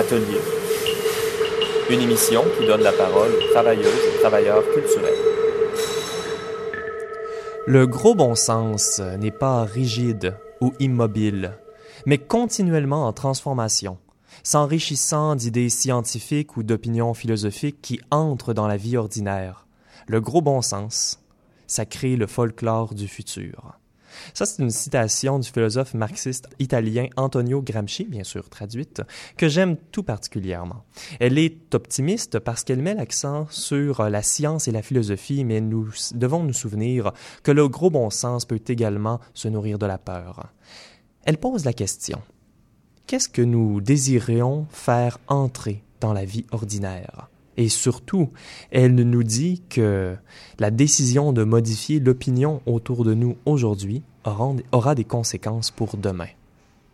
Atelier. Une émission qui donne la parole aux travailleuses et travailleurs culturels. Le gros bon sens n'est pas rigide ou immobile, mais continuellement en transformation, s'enrichissant d'idées scientifiques ou d'opinions philosophiques qui entrent dans la vie ordinaire. Le gros bon sens, ça crée le folklore du futur. Ça, c'est une citation du philosophe marxiste italien Antonio Gramsci, bien sûr traduite, que j'aime tout particulièrement. Elle est optimiste parce qu'elle met l'accent sur la science et la philosophie, mais nous devons nous souvenir que le gros bon sens peut également se nourrir de la peur. Elle pose la question qu'est-ce que nous désirions faire entrer dans la vie ordinaire? Et surtout, elle nous dit que la décision de modifier l'opinion autour de nous aujourd'hui aura, des conséquences pour demain.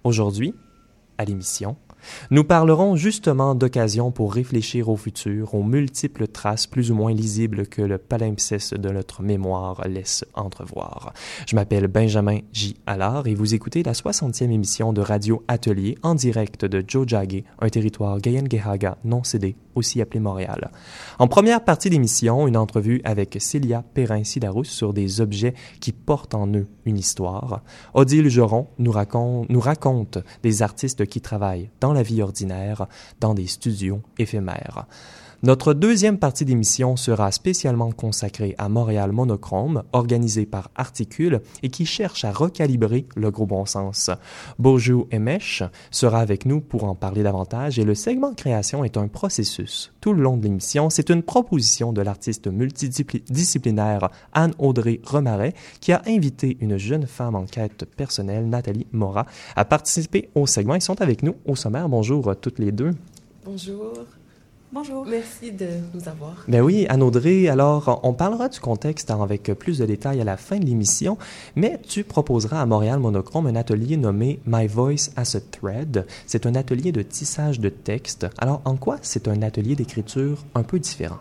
Aujourd'hui, à l'émission, nous parlerons justement d'occasion pour réfléchir au futur, aux multiples traces plus ou moins lisibles que le palimpseste de notre mémoire laisse entrevoir. Je m'appelle Benjamin J. Allard et vous écoutez la 60e émission de Radio Atelier en direct de Jojage, un territoire Gayen-Gehaga non cédé aussi appelé Montréal. En première partie d'émission, une entrevue avec Célia Perrin-Sidarous sur des objets qui portent en eux une histoire. Odile Geron nous raconte, nous raconte des artistes qui travaillent dans la vie ordinaire, dans des studios éphémères. Notre deuxième partie d'émission sera spécialement consacrée à Montréal Monochrome, organisé par Articule et qui cherche à recalibrer le gros bon sens. Beaujou Emesh sera avec nous pour en parler davantage et le segment création est un processus. Tout le long de l'émission, c'est une proposition de l'artiste multidisciplinaire Anne-Audrey Remaret qui a invité une jeune femme en quête personnelle, Nathalie Mora, à participer au segment. Ils sont avec nous au sommaire. Bonjour toutes les deux. Bonjour. Bonjour. Merci de nous avoir. Ben oui, Anne-Audrey, alors on parlera du contexte avec plus de détails à la fin de l'émission, mais tu proposeras à Montréal Monochrome un atelier nommé My Voice as a Thread. C'est un atelier de tissage de texte. Alors en quoi c'est un atelier d'écriture un peu différent?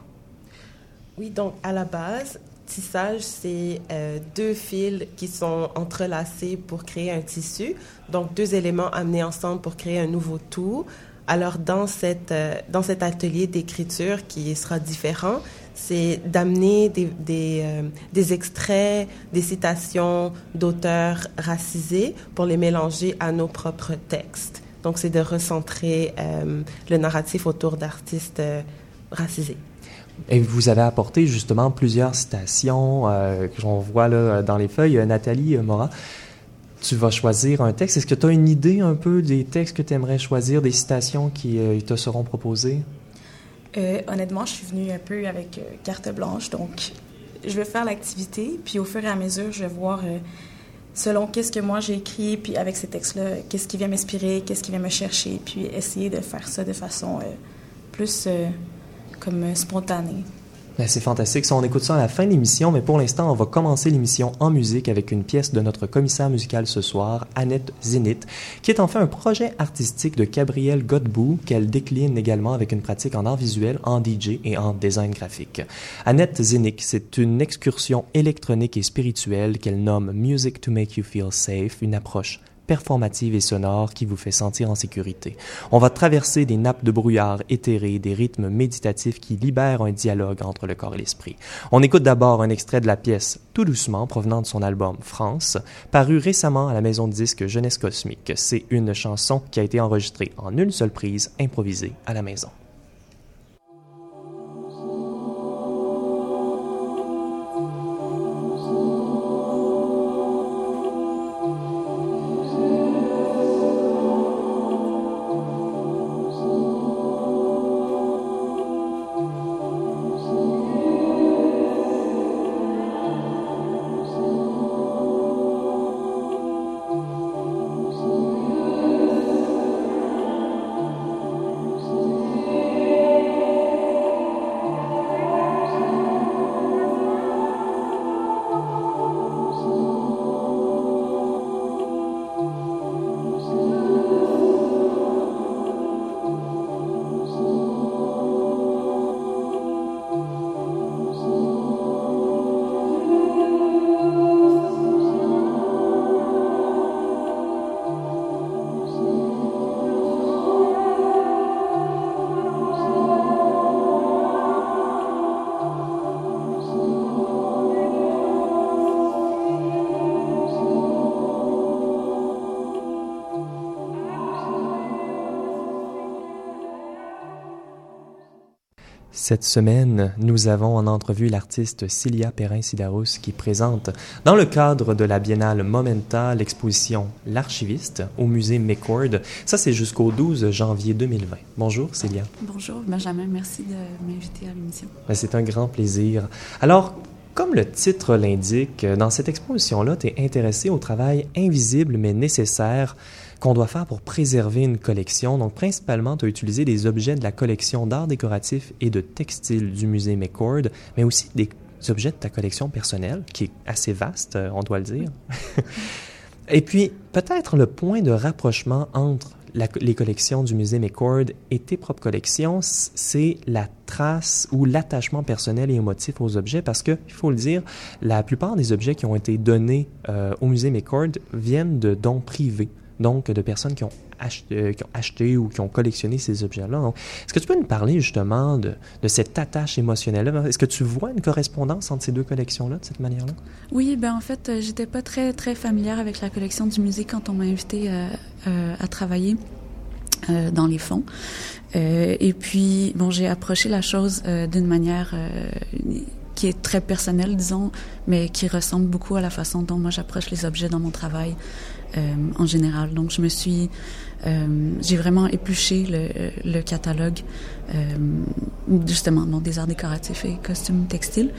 Oui, donc à la base, tissage, c'est euh, deux fils qui sont entrelacés pour créer un tissu. Donc deux éléments amenés ensemble pour créer un nouveau tout. Alors, dans, cette, euh, dans cet atelier d'écriture qui sera différent, c'est d'amener des, des, euh, des, extraits, des citations d'auteurs racisés pour les mélanger à nos propres textes. Donc, c'est de recentrer euh, le narratif autour d'artistes racisés. Et vous avez apporté justement plusieurs citations que j'en vois là dans les feuilles. Nathalie Morat, tu vas choisir un texte. Est-ce que tu as une idée un peu des textes que tu aimerais choisir, des citations qui euh, te seront proposées? Euh, honnêtement, je suis venue un peu avec euh, carte blanche, donc je vais faire l'activité, puis au fur et à mesure, je vais voir selon qu'est-ce que moi j'ai écrit, puis avec ces textes-là, qu'est-ce qui vient m'inspirer, qu'est-ce qui vient me chercher, puis essayer de faire ça de façon plus comme spontanée. Ben, c'est fantastique. On écoute ça à la fin de l'émission, mais pour l'instant, on va commencer l'émission en musique avec une pièce de notre commissaire musical ce soir, Annette Zénith, qui est enfin un projet artistique de Gabrielle Godbout qu'elle décline également avec une pratique en art visuel, en DJ et en design graphique. Annette Zénith, c'est une excursion électronique et spirituelle qu'elle nomme Music to Make You Feel Safe, une approche performative et sonore qui vous fait sentir en sécurité. On va traverser des nappes de brouillard éthérées, des rythmes méditatifs qui libèrent un dialogue entre le corps et l'esprit. On écoute d'abord un extrait de la pièce Tout doucement provenant de son album France, paru récemment à la maison de disques Jeunesse Cosmique. C'est une chanson qui a été enregistrée en une seule prise, improvisée à la maison. Cette semaine, nous avons en entrevue l'artiste Cilia Perrin-Sidarus qui présente, dans le cadre de la biennale Momenta, l'exposition L'archiviste au musée McCord. Ça, c'est jusqu'au 12 janvier 2020. Bonjour, Cilia. Bonjour, Benjamin. Merci de m'inviter à l'émission. Ben, c'est un grand plaisir. Alors, comme le titre l'indique, dans cette exposition-là, tu es intéressé au travail invisible mais nécessaire qu'on doit faire pour préserver une collection. Donc, principalement, tu as utilisé des objets de la collection d'art décoratif et de textile du musée McCord, mais aussi des objets de ta collection personnelle, qui est assez vaste, euh, on doit le dire. et puis, peut-être le point de rapprochement entre les collections du musée McCord et tes propres collections, c'est la trace ou l'attachement personnel et émotif aux objets parce que, il faut le dire, la plupart des objets qui ont été donnés euh, au musée McCord viennent de dons privés donc de personnes qui ont, acheté, euh, qui ont acheté ou qui ont collectionné ces objets-là. Est-ce que tu peux nous parler justement de, de cette attache émotionnelle-là? Est-ce que tu vois une correspondance entre ces deux collections-là de cette manière-là? Oui, ben en fait, euh, j'étais pas très, très familière avec la collection du musée quand on m'a invité euh, à travailler. dans les fonds. et puis, bon, j'ai approché la chose d'une manière qui est très personnelle, disons, mais qui ressemble beaucoup à la façon dont moi j'approche les objets dans mon travail. Euh, en général. Donc, je me suis, euh, j'ai vraiment épluché le, le catalogue euh, justement des arts décoratifs et costumes textiles.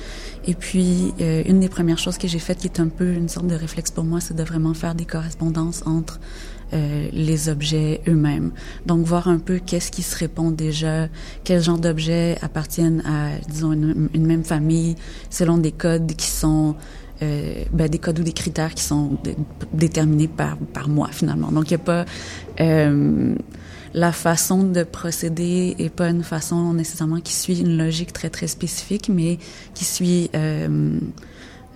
Et puis, une des premières choses que j'ai faites, qui est un peu une sorte de réflexe pour moi, c'est de vraiment faire des correspondances entre euh, les objets eux-mêmes. Donc, voir un peu qu'est-ce qui se répond déjà, quel genre d'objets appartiennent à, disons, une, même famille, selon des codes qui sont euh, ben, des codes ou des critères qui sont déterminés par, par moi, finalement. Donc, il n'y a pas... Euh, la façon de procéder est pas une façon nécessairement qui suit une logique très, très spécifique, mais qui suit... Euh,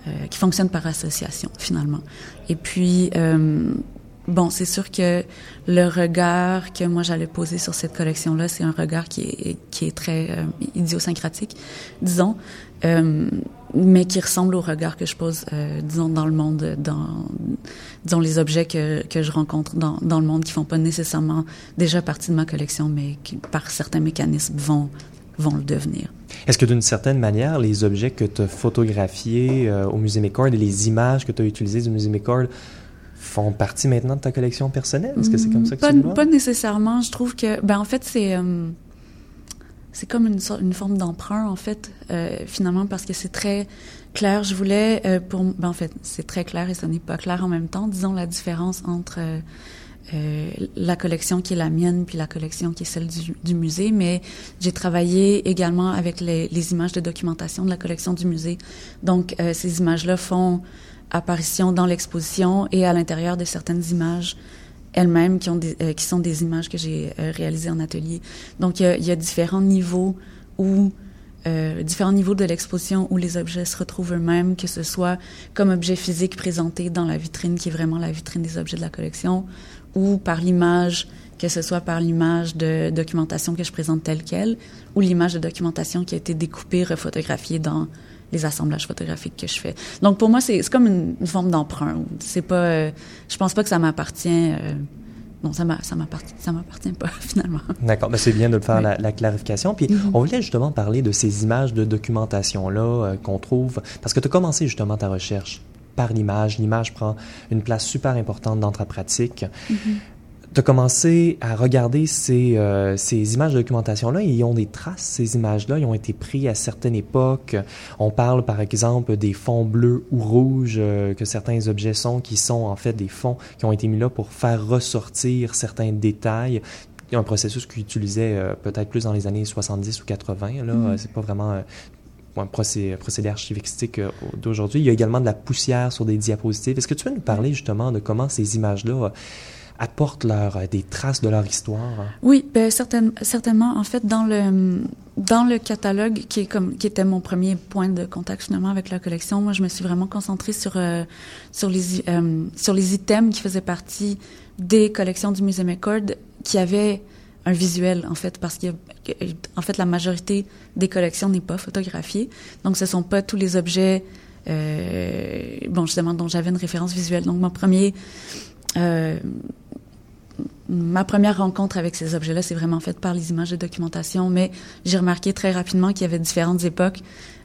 euh qui fonctionne par association, finalement. Et puis... Euh, Bon, c'est sûr que le regard que moi j'allais poser sur cette collection-là, c'est un regard qui est, qui est très euh, idiosyncratique, disons. Euh, mais qui ressemble au regard que je pose, euh, disons, dans le monde, dans, disons, les objets que, que je rencontre dans, dans le monde qui font pas nécessairement déjà partie de ma collection, mais qui, par certains mécanismes, vont, vont le devenir. Est-ce que d'une certaine manière, les objets que tu as photographiés euh, au Musée McCord et les images que tu as utilisées du Musée McCord font partie maintenant de ta collection personnelle? Est-ce que c'est comme ça que pas, tu le vois? Pas nécessairement. Je trouve que, ben, en fait, c'est... Euh, c'est comme une, une forme d'emprunt en fait euh, finalement parce que c'est très clair. Je voulais euh, pour ben, en fait c'est très clair et ce n'est pas clair en même temps. Disons la différence entre euh, euh la collection qui est la mienne puis la collection qui est celle du, du musée. Mais j'ai travaillé également avec les, les, images de documentation de la collection du musée. Donc euh, ces images là font apparition dans l'exposition et à l'intérieur de certaines images elles-mêmes qui, ont euh, qui sont des images que j'ai euh, réalisées en atelier. Donc, il y a, y a différents niveaux où euh, différents niveaux de l'exposition où les objets se retrouvent eux-mêmes, que ce soit comme objet physique présenté dans la vitrine, qui est vraiment la vitrine des objets de la collection, ou par l'image, que ce soit par l'image de documentation que je présente telle qu'elle, ou l'image de documentation qui a été découpée, refotographiée dans les assemblages photographiques que je fais. Donc pour moi, c'est comme une, une forme d'emprunt. C'est pas, euh, je pense pas que ça m'appartient. Euh, non, ça m'appartient, ça m'appartient pas finalement. D'accord, mais c'est bien de faire la, la, clarification. Puis mm-hmm. on voulait justement parler de ces images de documentation là euh, qu'on trouve, parce que tu as commencé justement ta recherche par l'image. L'image prend une place super importante dans ta pratique. Mm-hmm tu as commencé à regarder ces, euh, ces images de documentation-là. Ils ont des traces, ces images-là. Ils ont été pris à certaines époques. On parle, par exemple, des fonds bleus ou rouges euh, que certains objets sont, qui sont en fait des fonds qui ont été mis là pour faire ressortir certains détails. Il y a un processus qu'ils utilisaient euh, peut-être plus dans les années 70 ou 80. Là, mm. c'est pas vraiment un procédé, procédé archivistique d'aujourd'hui. Il y a également de la poussière sur des diapositives. Est-ce que tu veux nous parler justement de comment ces images-là apportent euh, des traces de leur histoire. Oui, ben, certaine, certainement. En fait, dans le, dans le catalogue, qui, est comme, qui était mon premier point de contact finalement avec la collection, moi, je me suis vraiment concentrée sur, euh, sur, les, euh, sur les items qui faisaient partie des collections du Musée McCord qui avaient un visuel, en fait, parce que, en fait, la majorité des collections n'est pas photographiée. Donc, ce sont pas tous les objets, bon, justement, dont j'avais une référence visuelle. Donc, mon premier, euh, ma première rencontre avec ces objets-là, c'est vraiment faite par les images de documentation, mais j'ai remarqué très rapidement qu'il y avait différentes époques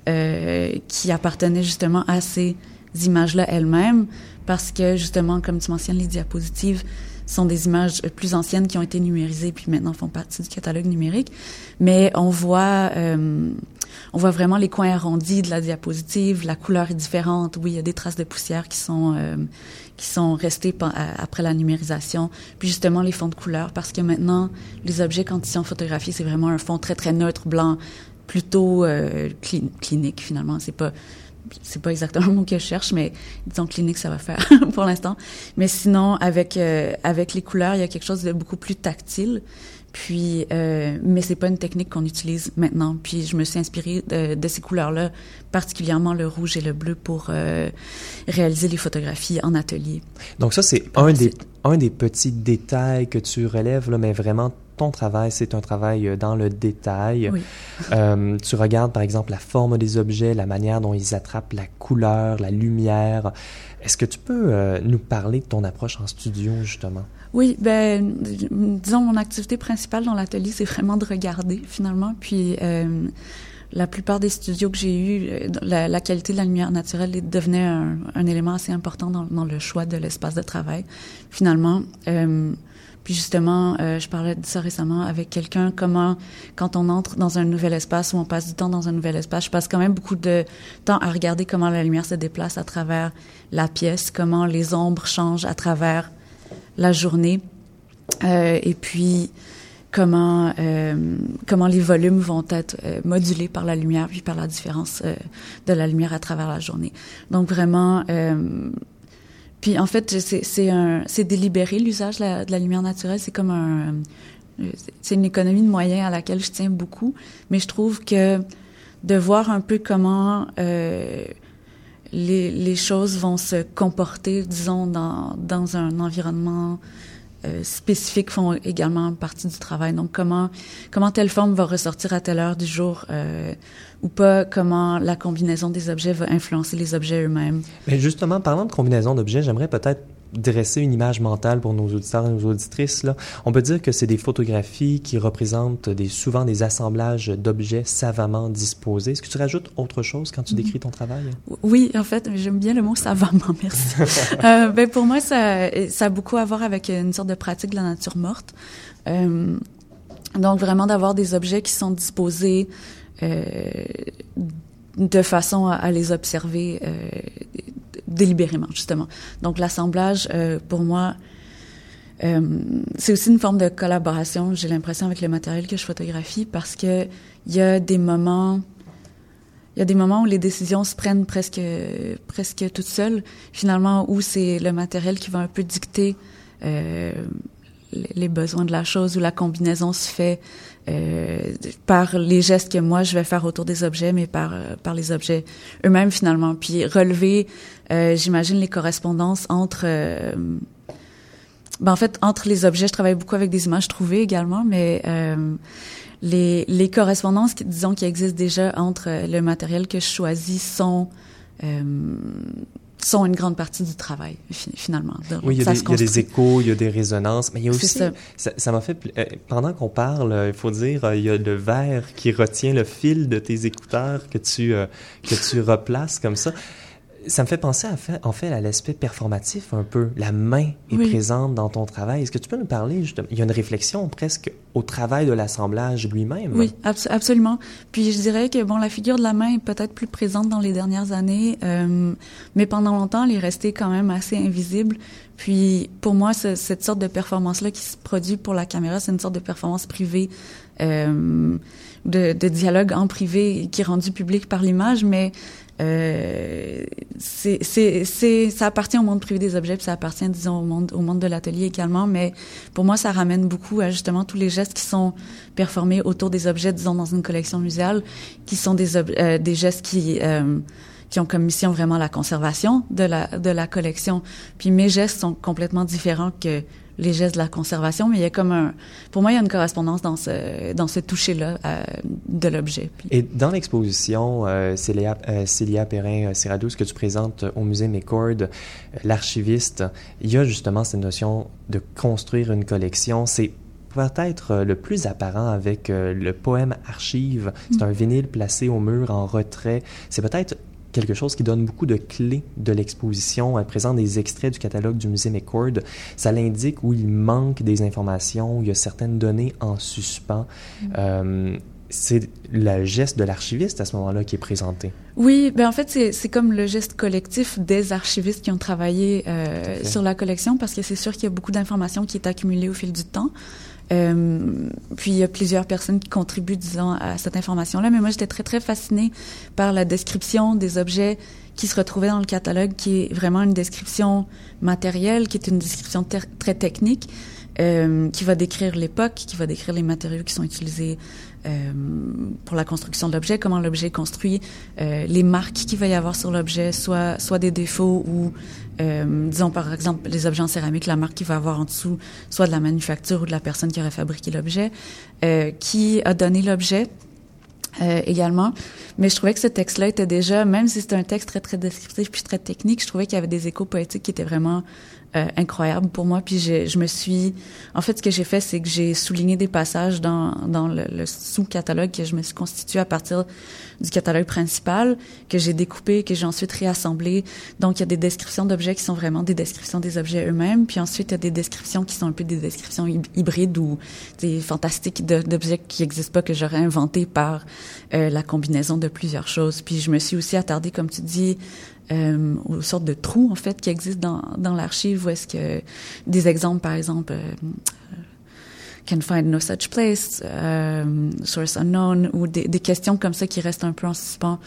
euh, qui appartenaient justement à ces images-là elles-mêmes, parce que justement, comme tu mentionnes, les diapositives sont des images plus anciennes qui ont été numérisées puis maintenant font partie du catalogue numérique. Mais on voit, euh, on voit vraiment les coins arrondis de la diapositive. La couleur est différente. Oui, il y a des traces de poussière qui sont euh, qui sont restées après la numérisation. Puis justement les fonds de couleur parce que maintenant les objets quand ils sont photographiés c'est vraiment un fond très très neutre blanc plutôt euh, clinique finalement. C'est pas c'est pas exactement le mot que je cherche, mais disons clinique, ça va faire pour l'instant. Mais sinon, avec euh, avec les couleurs, il y a quelque chose de beaucoup plus tactile. Puis, euh, mais c'est pas une technique qu'on utilise maintenant. Puis, je me suis inspirée de, de ces couleurs-là, particulièrement le rouge et le bleu, pour euh, réaliser les photographies en atelier. Donc ça, c'est un des un des petits détails que tu relèves là, mais vraiment ton travail, c'est un travail euh, dans le détail. Euh, tu regardes, par exemple, la forme des objets, la manière dont ils attrapent la couleur, la lumière. Est-ce que tu peux euh, nous parler de ton approche en studio, justement? Oui, ben, disons, mon activité principale dans l'atelier, c'est vraiment de regarder, finalement. Puis, la plupart des studios que j'ai eus, la, qualité de la lumière naturelle devenait un, élément assez important dans, le choix de l'espace de travail. Finalement, puis justement, euh, je parlais de ça récemment avec quelqu'un, comment quand on entre dans un nouvel espace ou on passe du temps dans un nouvel espace, je passe quand même beaucoup de temps à regarder comment la lumière se déplace à travers la pièce, comment les ombres changent à travers la journée, euh, et puis comment euh, comment les volumes vont être euh, modulés par la lumière puis par la différence euh, de la lumière à travers la journée. Donc vraiment puis en fait, c'est délibéré l'usage de, la, lumière naturelle. C'est comme un, c'est une économie de moyens à laquelle je tiens beaucoup. Mais je trouve que de voir un peu comment euh, les, choses vont se comporter, disons, dans, dans un environnement euh, spécifiques font également partie du travail. Donc, comment comment telle forme va ressortir à telle heure du jour euh, ou pas, comment la combinaison des objets va influencer les objets eux-mêmes? Mais justement, parlant de combinaison d'objets, j'aimerais peut-être dresser une image mentale pour nos auditeurs et nos auditrices. Là. On peut dire que c'est des photographies qui représentent des, souvent des assemblages d'objets savamment disposés. Est-ce que tu rajoutes autre chose quand tu mm-hmm. décris ton travail? Oui, en fait, j'aime bien le mot savamment, merci. euh, ben, pour moi, ça, ça a beaucoup à voir avec une sorte de pratique de la nature morte. Euh, donc, vraiment d'avoir des objets qui sont disposés euh, de façon à, les observer délibérément, justement. Donc l'assemblage, euh, pour moi, euh, c'est aussi une forme de collaboration, j'ai l'impression, avec le matériel que je photographie, parce que il y a des moments, il y a des moments où les décisions se prennent presque, presque toutes seules, finalement, où c'est le matériel qui va un peu dicter euh, les besoins de la chose, où la combinaison se fait euh, par les gestes que moi je vais faire autour des objets, mais par euh, par les objets eux-mêmes finalement. Puis relever, euh, j'imagine les correspondances entre ben en fait entre les objets. Je travaille beaucoup avec des images trouvées également, mais les les correspondances, disons qui existent déjà entre le matériel que je choisis sont sont une grande partie du travail, finalement. oui, il y, a des, il y, a des, échos, il y a des résonances, mais il y a aussi, ça m'a fait, euh, pendant qu'on parle, euh, il faut dire, euh, il y a le verre qui retient le fil de tes écouteurs que tu, que tu replaces comme ça ça me fait penser à fait, en fait à l'aspect performatif un peu. La main est présente dans ton travail. Est-ce que tu peux nous parler justement? Il y a une réflexion presque au travail de l'assemblage lui-même. Oui, absolument. Puis je dirais que bon, la figure de la main est peut-être plus présente dans les dernières années, euh, mais pendant longtemps, elle est restée quand même assez invisible. Puis pour moi, cette sorte de performance-là qui se produit pour la caméra, c'est une sorte de performance privée. Euh, de, de, dialogue en privé qui est rendu public par l'image, mais euh, c'est, c'est, ça appartient au monde privé des objets, puis ça appartient, disons, au monde, au monde de l'atelier également. Mais pour moi, ça ramène beaucoup à justement tous les gestes qui sont performés autour des objets, disons, dans une collection muséale, qui sont des, euh, des gestes qui euh, qui ont comme mission vraiment la conservation de la de la collection. Puis mes gestes sont complètement différents que les gestes de la conservation, mais il y a comme un, pour moi, il y a une correspondance dans ce, dans ce toucher-là euh, de l'objet. Et dans l'exposition, euh, Célia, Célia Perrin-Serradou, ce que tu présentes au musée McCord, l'archiviste, il y a justement cette notion de construire une collection. C'est peut-être le plus apparent avec le poème Archive. C'est un vinyle placé au mur en retrait. C'est peut-être quelque chose qui donne beaucoup de clés de l'exposition. Elle présente des extraits du catalogue du musée McCord. Ça l'indique où il manque des informations, où il y a certaines données en suspens. Mm. Euh, c'est le geste de l'archiviste à ce moment-là qui est présenté. Oui, ben en fait c'est comme le geste collectif des archivistes qui ont travaillé euh, sur la collection parce que c'est sûr qu'il y a beaucoup d'informations qui est accumulées au fil du temps. Euh, puis il y a plusieurs personnes qui contribuent, disons, à cette information-là. Mais moi, j'étais très, très fascinée par la description des objets qui se retrouvaient dans le catalogue, qui est vraiment une description matérielle, qui est une description très technique, euh, qui va décrire l'époque, qui va décrire les matériaux qui sont utilisés pour la construction de l'objet, comment l'objet est construit, euh, les marques qu'il va y avoir sur l'objet, soit soit des défauts ou euh, disons par exemple les objets en céramique, la marque qu'il va avoir en dessous, soit de la manufacture ou de la personne qui aurait fabriqué l'objet, euh, qui a donné l'objet. Euh, également, mais je trouvais que ce texte-là était déjà, même si c'était un texte très très descriptif puis très technique, je trouvais qu'il y avait des échos poétiques qui étaient vraiment euh, incroyable pour moi. Puis je me suis, en fait, ce que j'ai fait, c'est que j'ai souligné des passages dans, dans le, sous-catalogue que je me suis constitué à partir du catalogue principal, que j'ai découpé, que j'ai ensuite réassemblé. Donc, il y a des descriptions d'objets qui sont vraiment des descriptions des objets eux-mêmes. Puis ensuite, il y a des descriptions qui sont un peu des descriptions hybrides ou des fantastiques d'objets qui n'existent pas, que j'aurais inventé par euh, la combinaison de plusieurs choses. Puis je me suis aussi attardée, comme tu dis, euh, aux sortes de trous en fait qui existent dans, dans l'archive où est-ce que des exemples par exemple euh, can find no such place euh, source unknown ou des, des, questions comme ça qui restent un peu en suspens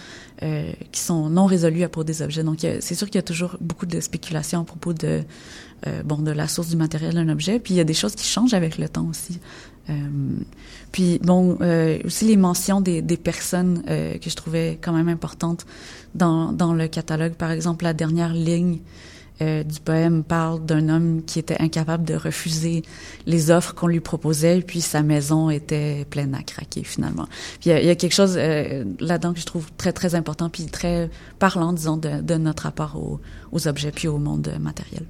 euh, qui sont non résolues à propos des objets. Donc c'est sûr qu'il y a toujours beaucoup de spéculation à propos de bon de la source du matériel d'un objet. Puis il y a des choses qui changent avec le temps aussi. Euh, puis bon, euh, aussi les mentions des, des personnes euh, que je trouvais quand même importantes dans, le catalogue. Par exemple, la dernière ligne euh, du poème parle d'un homme qui était incapable de refuser les offres qu'on lui proposait, puis sa maison était pleine à craquer finalement. Puis il y, a quelque chose euh, là-dedans que je trouve très très important, puis très parlant, disons, de, notre rapport aux, aux, objets puis au monde matériel.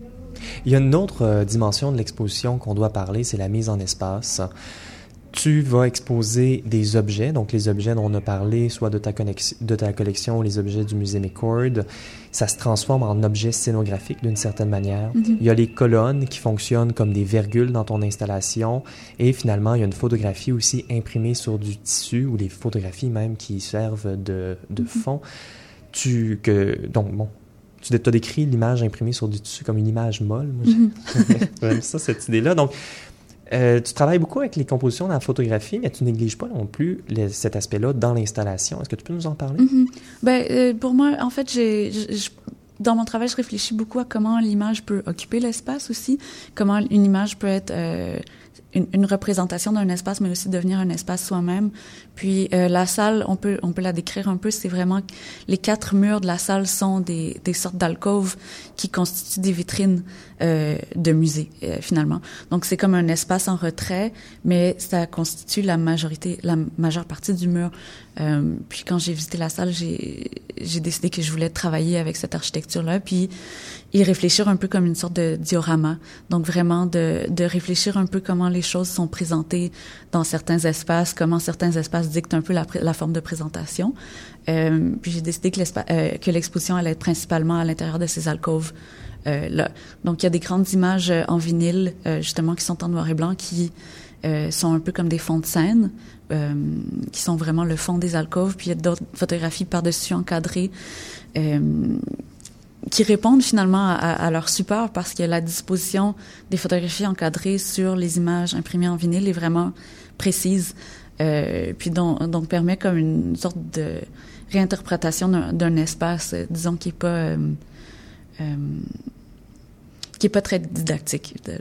Il y a une autre dimension de l'exposition qu'on doit parler, c'est la mise en espace tu vas exposer des objets, donc les objets dont on a parlé, soit de ta, de ta collection, les objets du musée McCord. Ça se transforme en objets scénographiques d'une certaine manière. Mm -hmm. Il y a les colonnes qui fonctionnent comme des virgules dans ton installation. Et finalement, il y a une photographie aussi imprimée sur du tissu ou les photographies même qui servent de, de mm -hmm. fond. Tu, que, donc, bon, tu as décrit l'image imprimée sur du tissu comme une image molle. Mm -hmm. ça, cette idée-là. Donc, euh, tu travailles beaucoup avec les compositions dans la photographie, mais tu négliges pas non plus cet aspect-là dans l'installation. Est-ce que tu peux nous en parler? Mm -hmm. ben, euh, pour moi, en fait, dans mon travail, je réfléchis beaucoup à comment l'image peut occuper l'espace aussi, comment une image peut être euh, une, représentation d'un espace, mais aussi devenir un espace soi-même. Puis la salle, on peut on peut la décrire un peu. C'est vraiment les quatre murs de la salle sont des, des sortes d'alcôves qui constituent des vitrines euh, de musée euh, finalement. Donc c'est comme un espace en retrait, mais ça constitue la majorité, la majeure partie du mur. Euh, puis quand j'ai visité la salle, j'ai décidé que je voulais travailler avec cette architecture-là, puis y réfléchir un peu comme une sorte de diorama. Donc vraiment de de réfléchir un peu comment les choses sont présentées dans certains espaces, comment certains espaces dicte un peu la, la forme de présentation. Euh, puis j'ai décidé que, euh, que l'exposition allait être principalement à l'intérieur de ces alcôves là. Donc il y a des grandes images en vinyle euh, justement qui sont en noir et blanc qui euh, sont un peu comme des fonds de scène qui sont vraiment le fond des alcôves. Puis il y a d'autres photographies par-dessus encadrées qui répondent finalement à, leur support parce que la disposition des photographies encadrées sur les images imprimées en vinyle est vraiment précise. Euh, puis donc, permet comme une sorte de réinterprétation d'un espace, euh, disons, qui est pas euh, euh, qui est pas très didactique. Euh,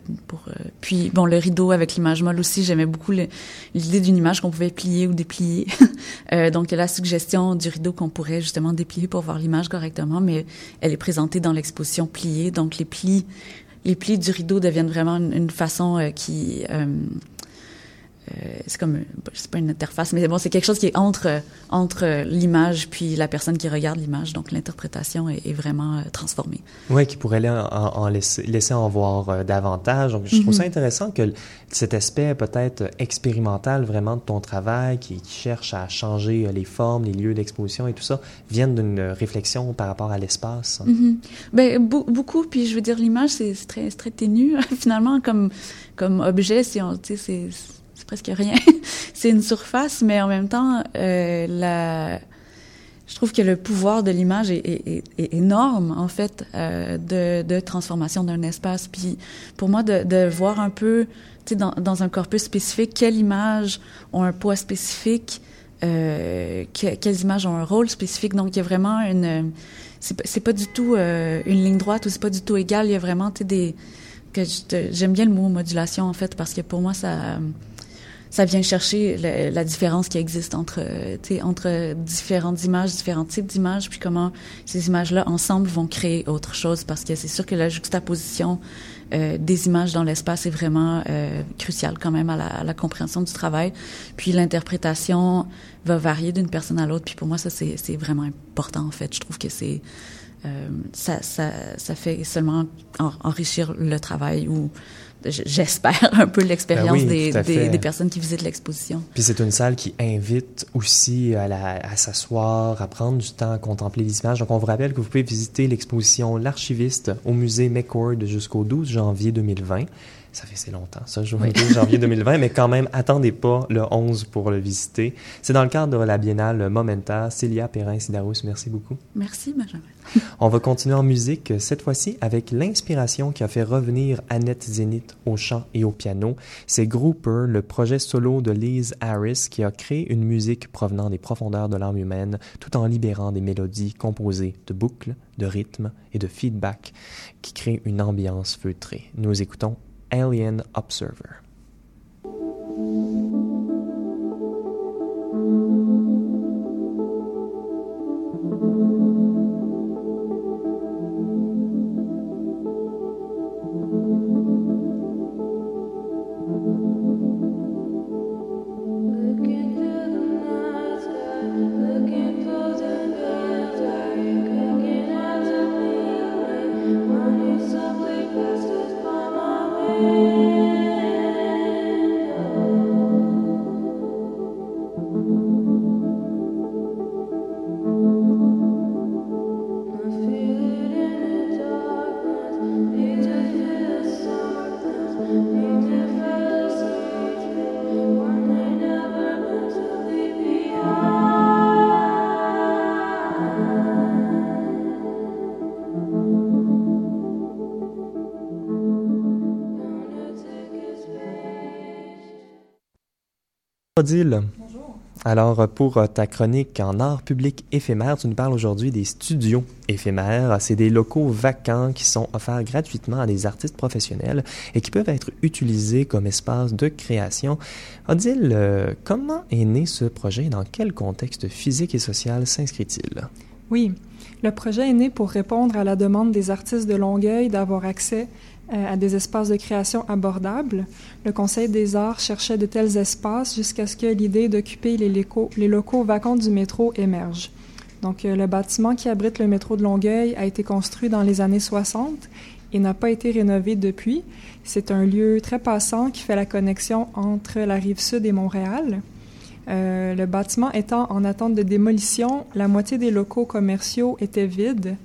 puis bon, le rideau avec l'image molle aussi, j'aimais beaucoup l'idée d'une image qu'on pouvait plier ou déplier. donc y a la suggestion du rideau qu'on pourrait justement déplier pour voir l'image correctement, mais elle est présentée dans l'exposition pliée, donc les plis les plis du rideau deviennent vraiment une, façon qui euh, c'est comme, c'est pas une interface, mais bon, c'est quelque chose qui est entre entre l'image puis la personne qui regarde l'image. Donc l'interprétation est, vraiment euh, transformée. Oui, qui pourrait en, laisser, laisser, en voir euh, davantage. Donc je trouve ça mhm. intéressant que cet aspect peut-être expérimental vraiment de ton travail, qui, cherche à changer les formes, les lieux d'exposition et tout ça, vienne d'une réflexion par rapport à l'espace. Mm Ben beaucoup. Puis je veux dire, l'image c'est très très ténu finalement comme comme objet. C'est presque rien. c'est une surface, mais en même temps, euh, la, je trouve que le pouvoir de l'image est, énorme, en fait, euh, de, transformation d'un espace. Puis pour moi, de, voir un peu, tu sais, dans, dans, un corpus spécifique, quelles images ont un poids spécifique, euh, que, quelles images ont un rôle spécifique. Donc, il y a vraiment une... C'est pas du tout une ligne droite ou c'est pas du tout égal. Il y a vraiment, tu sais, des... J'aime bien le mot modulation, en fait, parce que pour moi, ça ça vient chercher la différence qui existe entre, entre différentes images, différents types d'images, puis comment ces images-là ensemble vont créer autre chose. Parce que c'est sûr que la juxtaposition euh, des images dans l'espace est vraiment euh, cruciale quand même à la, à la, compréhension du travail. Puis l'interprétation va varier d'une personne à l'autre. Puis pour moi, ça c'est vraiment important en fait. Je trouve que c'est euh, ça, ça, ça fait seulement enrichir le travail ou j'espère, un peu l'expérience ben des, des, personnes qui visitent l'exposition. Puis c'est une salle qui invite aussi à, à s'asseoir, à prendre du temps à contempler les images. Donc on vous rappelle que vous pouvez visiter l'exposition L'archiviste au musée McCord jusqu'au 12 janvier 2020 ça fait si longtemps, ça, je oui. janvier 2020, mais quand même, attendez pas le 11 pour le visiter. C'est dans le cadre de la biennale Momenta. Célia Perrin-Sidarus, merci beaucoup. Merci, Benjamin. On va continuer en musique, cette fois-ci avec l'inspiration qui a fait revenir Annette Zénith au chant et au piano. C'est Grouper, le projet solo de Liz Harris, qui a créé une musique provenant des profondeurs de l'âme humaine, tout en libérant des mélodies composées de boucles, de rythmes et de feedback qui créent une ambiance feutrée. Nous écoutons alien observer. Odile. Bonjour. Alors, pour ta chronique en art public éphémère, tu nous parles aujourd'hui des studios éphémères. C'est des locaux vacants qui sont offerts gratuitement à des artistes professionnels et qui peuvent être utilisés comme espace de création. Odile, euh, comment est né ce projet et dans quel contexte physique et social s'inscrit-il? Oui, le projet est né pour répondre à la demande des artistes de Longueuil d'avoir accès euh, à des espaces de création abordables. Le Conseil des arts cherchait de tels espaces jusqu'à ce que l'idée d'occuper les locaux, les locaux vacants du métro émerge. Donc, euh, le bâtiment qui abrite le métro de Longueuil a été construit dans les années 60 et n'a pas été rénové depuis. C'est un lieu très passant qui fait la connexion entre la rive sud et Montréal. Euh, le bâtiment étant en attente de démolition, la moitié des locaux commerciaux étaient vides.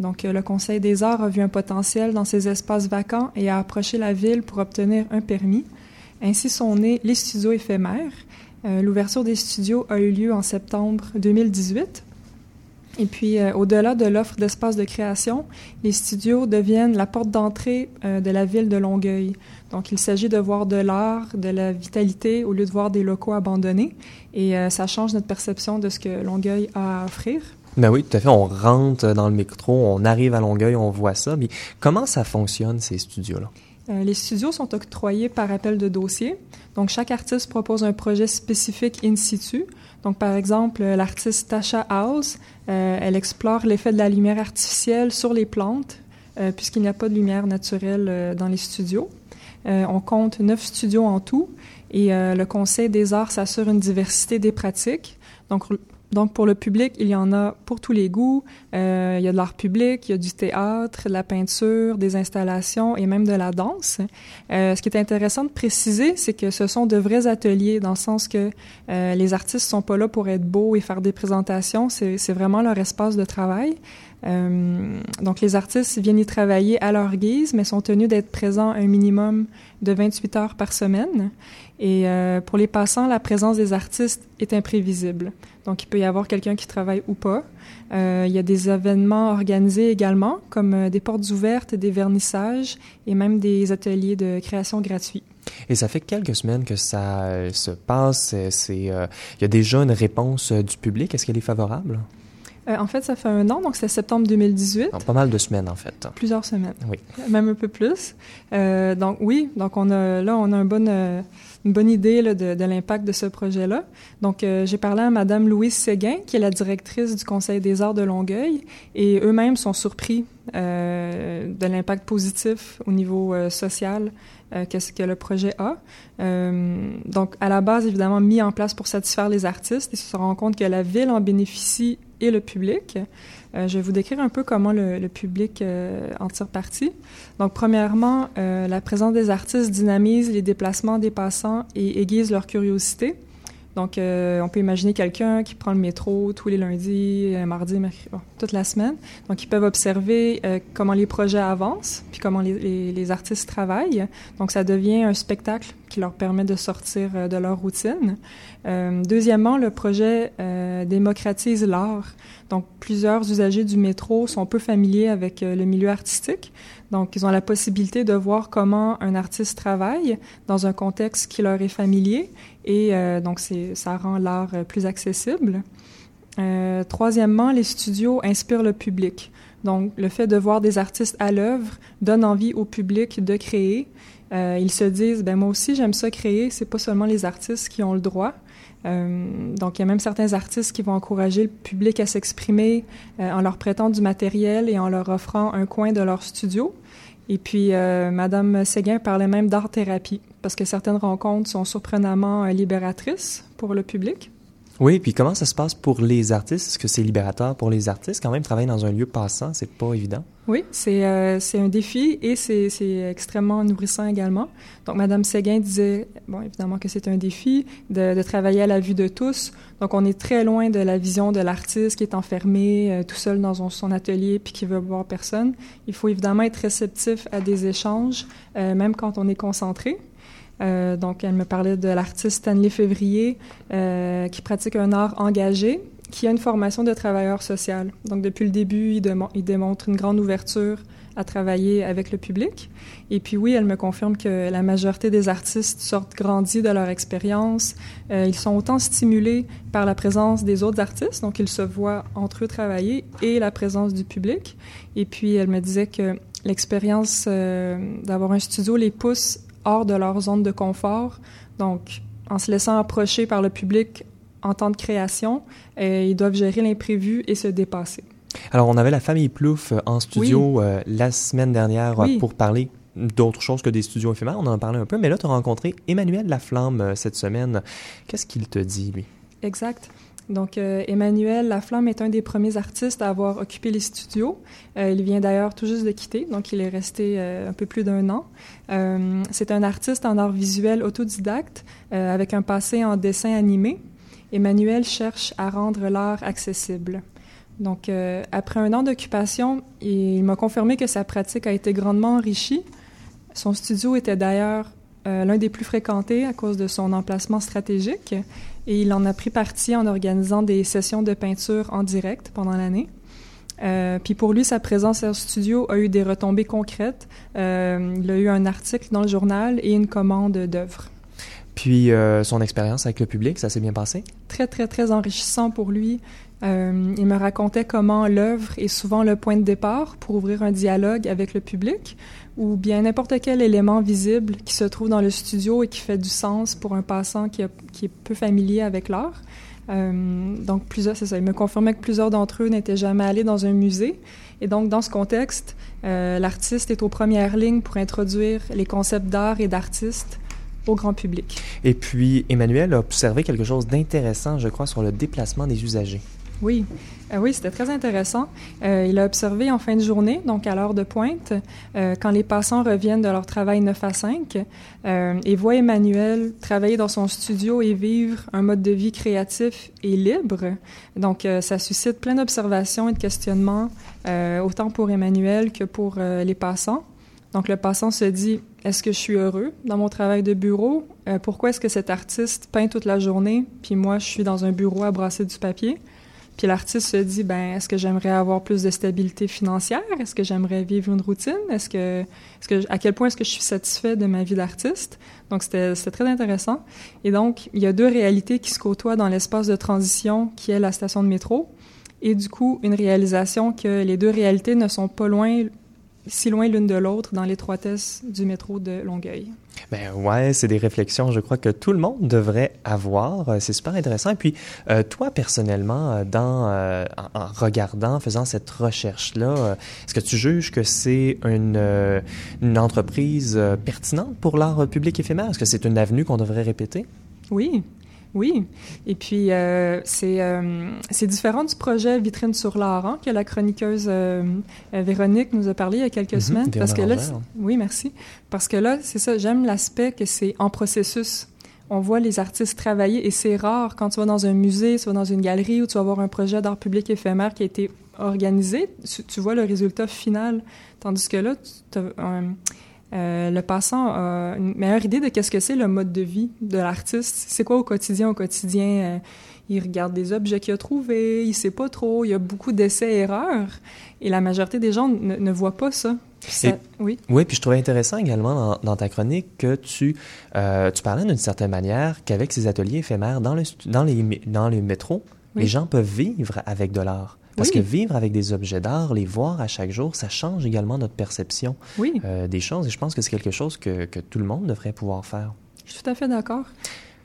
Donc, euh, le Conseil des arts a vu un potentiel dans ces espaces vacants et a approché la ville pour obtenir un permis. Ainsi sont nés les studios éphémères. Euh, l'ouverture des studios a eu lieu en septembre 2018. Et puis, euh, au-delà de l'offre d'espaces de création, les studios deviennent la porte d'entrée de la ville de Longueuil. Donc, il s'agit de voir de l'art, de la vitalité, au lieu de voir des locaux abandonnés. Et ça change notre perception de ce que Longueuil a à offrir. Ben oui, tout à fait. On rentre dans le métro, on arrive à Longueuil, on voit ça. Mais comment ça fonctionne, ces studios-là? Euh, les studios sont octroyés par appel de dossier. Donc, chaque artiste propose un projet spécifique in situ. Donc, par exemple, l'artiste Tasha House, euh, elle explore l'effet de la lumière artificielle sur les plantes. puisqu'il n'y a pas de lumière naturelle dans les studios. on compte neuf studios en tout et le Conseil des arts s'assure une diversité des pratiques. Donc, donc, pour le public, il y en a pour tous les goûts. Euh, il y a de l'art public, il y a du théâtre, de la peinture, des installations et même de la danse. Euh, ce qui est intéressant de préciser, c'est que ce sont de vrais ateliers, dans le sens que euh, les artistes sont pas là pour être beaux et faire des présentations. C'est vraiment leur espace de travail. Euh, donc, les artistes viennent y travailler à leur guise, mais sont tenus d'être présents un minimum de 28 heures par semaine. Et euh, pour les passants, la présence des artistes est imprévisible. Donc, il peut y avoir quelqu'un qui travaille ou pas. Euh, il y a des événements organisés également, comme des portes ouvertes, des vernissages et même des ateliers de création gratuits. Et ça fait quelques semaines que ça se passe. Il y a déjà une réponse du public. Est-ce qu'elle est favorable? En fait, ça fait un an, donc c'est septembre 2018. pas mal de semaines, en fait. Plusieurs semaines. Oui. Même un peu plus. donc oui, donc on a là, on a un bon une bonne idée là, de, de l'impact de ce projet-là. Donc, euh, j'ai parlé à Madame Louise Séguin, qui est la directrice du Conseil des arts de Longueuil, et eux-mêmes sont surpris euh, de l'impact positif au niveau euh, social euh, que, que le projet a. Euh, donc, à la base, évidemment, mis en place pour satisfaire les artistes, ils se rendent compte que la ville en bénéficie et le public. Euh, je vais vous décrire un peu comment le, public euh, en tire parti. Donc, premièrement, euh, la présence des artistes dynamise les déplacements des passants et aiguise leur curiosité. Donc, on peut imaginer quelqu'un qui prend le métro tous les lundis, mardis, mercredi, toute la semaine. Donc, ils peuvent observer comment les projets avancent, puis comment les, les, les, artistes travaillent. Donc, ça devient un spectacle qui leur permet de sortir de leur routine. deuxièmement, le projet démocratise l'art. Donc, plusieurs usagers du métro sont peu familiers avec euh, le milieu artistique. Donc, ils ont la possibilité de voir comment un artiste travaille dans un contexte qui leur est familier. Et euh, donc, ça rend l'art euh, plus accessible. Euh, troisièmement, les studios inspirent le public. Donc, le fait de voir des artistes à l'œuvre donne envie au public de créer. Ils se disent, ben moi aussi j'aime ça créer. C'est pas seulement les artistes qui ont le droit. Donc, il y a même certains artistes qui vont encourager le public à s'exprimer en leur prêtant du matériel et en leur offrant un coin de leur studio. Et puis, Madame Séguin parlait même d'art-thérapie, parce que certaines rencontres sont surprenamment euh, libératrices pour le public. Oui, puis comment ça se passe pour les artistes? Est-ce que c'est libérateur pour les artistes? Quand même, travailler dans un lieu passant, c'est pas évident. Oui, c'est euh, un défi et c'est extrêmement nourrissant également. Donc, Madame Séguin disait, bon, évidemment que c'est un défi de, de, travailler à la vue de tous. Donc, on est très loin de la vision de l'artiste qui est enfermé euh, tout seul dans son, son, atelier puis qui veut voir personne. Il faut évidemment être réceptif à des échanges, euh, même quand on est concentré. Euh, donc, elle me parlait de l'artiste Stanley Février, euh, qui pratique un art engagé, qui a une formation de travailleur social. Donc, depuis le début, il, démontre une grande ouverture à travailler avec le public. Et puis oui, elle me confirme que la majorité des artistes sortent grandis de leur expérience. Euh, ils sont autant stimulés par la présence des autres artistes, donc ils se voient entre eux travailler, et la présence du public. Et puis elle me disait que l'expérience d'avoir un studio les pousse hors de leur zone de confort. Donc, en se laissant approcher par le public en temps de création, euh, ils doivent gérer l'imprévu et se dépasser. Alors, on avait la famille Plouf euh, en studio oui. euh, la semaine dernière oui. pour parler d'autres choses que des studios éphémères. On en a parlé un peu, mais là, tu as rencontré Emmanuel Laflamme cette semaine. Qu'est-ce qu'il te dit, lui? Exact. Donc, euh, Emmanuel Laflamme est un des premiers artistes à avoir occupé les studios. Euh, il vient d'ailleurs tout juste de quitter, donc il est resté euh, un peu plus d'un an. C'est un artiste en art visuel autodidacte avec un passé en dessin animé. Emmanuel cherche à rendre l'art accessible. Donc, après un an d'occupation, il m'a confirmé que sa pratique a été grandement enrichie. Son studio était d'ailleurs l'un des plus fréquentés à cause de son emplacement stratégique et il en a pris parti en organisant des sessions de peinture en direct pendant l'année. Euh, puis pour lui, sa présence au studio a eu des retombées concrètes. Euh, il a eu un article dans le journal et une commande d'œuvres. Puis euh, son expérience avec le public, ça s'est bien passé? Très, très, très enrichissant pour lui. Il me racontait comment l'œuvre est souvent le point de départ pour ouvrir un dialogue avec le public ou bien n'importe quel élément visible qui se trouve dans le studio et qui fait du sens pour un passant qui, est peu familier avec l'art. Euh, donc, plusieurs, c'est ça. Il me confirmait que plusieurs d'entre eux n'étaient jamais allés dans un musée Et donc, dans ce contexte, euh, l'artiste est aux premières lignes pour introduire les concepts d'art et d'artiste au grand public. Et puis, Emmanuel a observé quelque chose d'intéressant, je crois, sur le déplacement des usagers. Oui, euh, oui, c'était très intéressant. Euh, il a observé en fin de journée, donc à l'heure de pointe, euh, quand les passants reviennent de leur travail 9 à 5, et voit Emmanuel travailler dans son studio et vivre un mode de vie créatif et libre. Donc, ça suscite plein d'observations et de questionnements, autant pour Emmanuel que pour les passants. Donc, le passant se dit, est-ce que je suis heureux dans mon travail de bureau? pourquoi est-ce que cet artiste peint toute la journée, puis moi, je suis dans un bureau à brasser du papier? Puis l'artiste se dit, ben, est-ce que j'aimerais avoir plus de stabilité financière? Est-ce que j'aimerais vivre une routine? Est-ce que, est-ce que, à quel point est-ce que je suis satisfait de ma vie d'artiste? Donc, c'était, c'était très intéressant. Et donc, il y a deux réalités qui se côtoient dans l'espace de transition qui est la station de métro. Et du coup, une réalisation que les deux réalités ne sont pas loin si loin l'une de l'autre dans l'étroitesse du métro de Longueuil. Ben ouais, c'est des réflexions, je crois que tout le monde devrait avoir. Euh, c'est super intéressant. Et puis, euh, toi personnellement, euh, dans en, regardant, faisant cette recherche-là, est-ce que tu juges que c'est une, une entreprise pertinente pour l'art public éphémère? Est-ce que c'est une avenue qu'on devrait répéter? Oui, oui, et puis euh, c'est euh, c'est différent du projet Vitrine sur l'art hein, que la chroniqueuse euh, Véronique nous a parlé il y a quelques mhm, semaines. Parce que là, oui, merci. Parce que là, c'est ça, j'aime l'aspect que c'est en processus. On voit les artistes travailler et c'est rare quand tu vas dans un musée, tu vas dans une galerie ou tu vas voir un projet d'art public éphémère qui a été organisé, tu, vois le résultat final. Tandis que là, tu as euh, le passant a une meilleure idée de qu'est-ce que c'est le mode de vie de l'artiste. C'est quoi au quotidien? Au quotidien, euh, il regarde des objets qu'il a trouvés, il sait pas trop, il y a beaucoup d'essais-erreurs, et la majorité des gens ne, ne voient pas ça. oui. Oui, puis je trouvais intéressant également dans, ta chronique que tu, euh, tu parlais d'une certaine manière qu'avec ces ateliers éphémères dans, le, dans, les, dans les métros, les gens peuvent vivre avec de l'art. Parce que vivre avec des objets d'art, les voir à chaque jour, ça change également notre perception euh, des choses. Et je pense que c'est quelque chose que, que, tout le monde devrait pouvoir faire. Je suis tout à fait d'accord.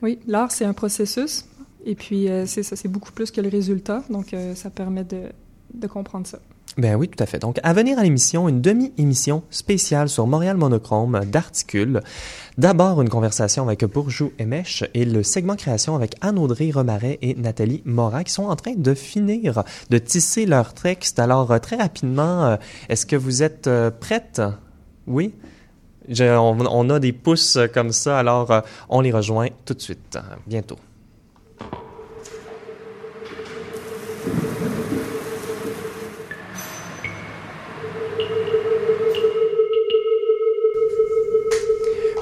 Oui, l'art, c'est un processus. Et puis, euh, c'est ça, c'est beaucoup plus que le résultat. Donc, euh, ça permet de, de comprendre ça. Ben oui, tout à fait. Donc, à venir à l'émission, une demi-émission spéciale sur Montréal Monochrome d'articles. D'abord, une conversation avec Bourjou Mèche et le segment création avec Anne-Audrey Remaret et Nathalie Morat qui sont en train de finir de tisser leur texte. Alors, euh, très rapidement, euh, est-ce que vous êtes euh, prêtes? Oui? on, a des pouces comme ça, alors on les rejoint tout de suite, bientôt.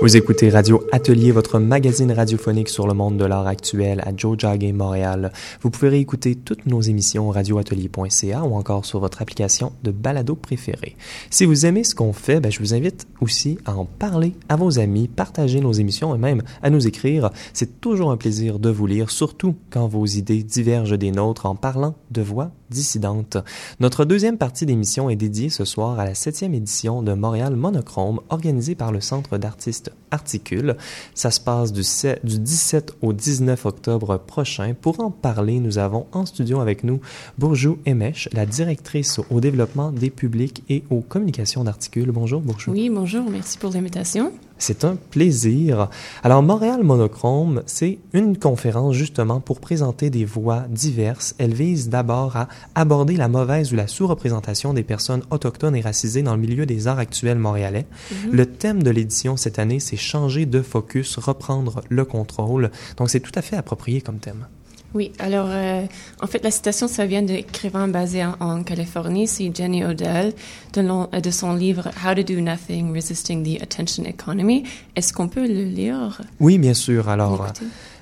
Vous écoutez Radio Atelier, votre magazine radiophonique sur le monde de l'art actuel à Joe Jagger, Montréal. Vous pouvez réécouter toutes nos émissions radioatelier.ca ou encore sur votre application de balado préférée. Si vous aimez ce qu'on fait, ben, je vous invite aussi à en parler à vos amis, partager nos émissions et même à nous écrire. C'est toujours un plaisir de vous lire, surtout quand vos idées divergent des nôtres en parlant de voix dissidentes. Notre deuxième partie d'émission est dédiée ce soir à la septième édition de Montréal Monochrome organisée par le Centre d'artistes Articule. Ça se passe du, 17 au 19 octobre prochain. Pour en parler, nous avons en studio avec nous Bourjou Emesh, la directrice au développement des publics et aux communications d'Articule. Bonjour Bourjou. Oui, bonjour, merci pour l'invitation. C'est un plaisir. Alors, Montréal Monochrome, c'est une conférence justement pour présenter des voix diverses. Elle vise d'abord à aborder la mauvaise ou la sous-représentation des personnes autochtones et racisées dans le milieu des arts actuels montréalais. Mhm. Le thème de l'édition cette année, c'est changer de focus, reprendre le contrôle. Donc, c'est tout à fait approprié comme thème. Oui, alors euh, en fait la citation ça vient d'écrivain basé en, Californie, c'est Jenny Odell de, de, son livre How to Do Nothing Resisting the Attention Economy. Est-ce qu'on peut le lire? Oui, bien sûr. Alors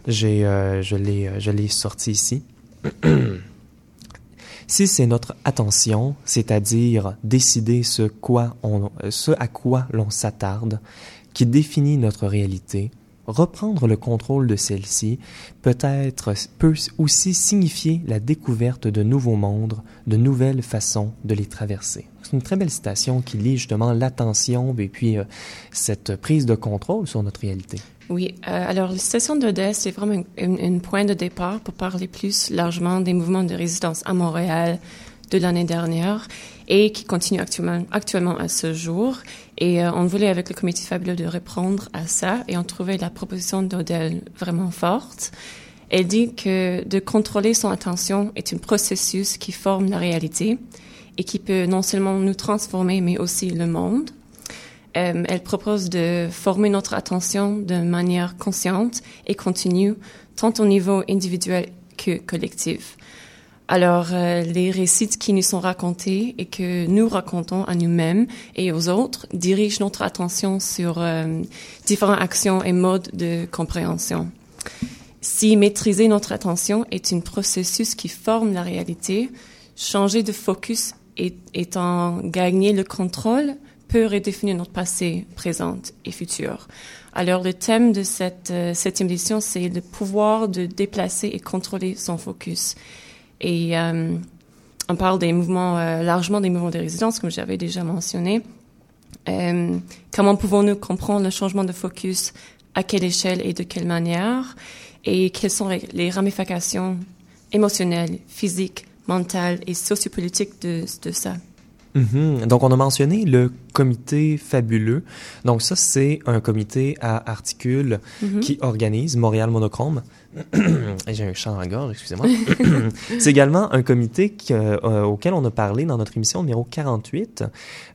j'ai euh, je l'ai euh, je l'ai sorti ici. si c'est notre attention, c'est-à-dire décider ce quoi on ce à quoi l'on s'attarde, qui définit notre réalité, reprendre le contrôle de celle-ci peut-être peut aussi signifier la découverte de nouveaux mondes, de nouvelles façons de les traverser. C'est une très belle citation qui lie justement l'attention et puis euh, cette prise de contrôle sur notre réalité. Oui, euh, alors la citation d'Odès, c'est vraiment un point de départ pour parler plus largement des mouvements de résistance à Montréal, de l'année dernière et qui continue actuellement, actuellement à ce jour. Et on voulait avec le comité fabuleux de répondre à ça et on trouvait la proposition d'Odell vraiment forte. Elle dit que de contrôler son attention est un processus qui forme la réalité et qui peut non seulement nous transformer, mais aussi le monde. Euh, elle propose de former notre attention de manière consciente et continue, tant au niveau individuel que collectif. Alors, euh, les récits qui nous sont racontés et que nous racontons à nous-mêmes et aux autres dirigent notre attention sur euh, différentes actions et modes de compréhension. Si maîtriser notre attention est un processus qui forme la réalité, changer de focus étant gagner le contrôle peut redéfinir notre passé, présent et futur. Alors le thème de cette euh, septième édition, c'est le pouvoir de déplacer et contrôler son focus. Et euh, on parle des mouvements, euh, largement des mouvements de résistance, comme j'avais déjà mentionné. comment pouvons-nous comprendre le changement de focus, à quelle échelle et de quelle manière? Et quelles sont les ramifications émotionnelles, physiques, mentales et sociopolitiques de, de ça? Mm-hmm. Donc, on a mentionné le comité fabuleux. Donc, ça, c'est un comité à articules mm-hmm. qui organise Montréal Monochrome. J'ai un chant gorge, excusez-moi. c'est également un comité euh, auquel on a parlé dans notre émission numéro 48.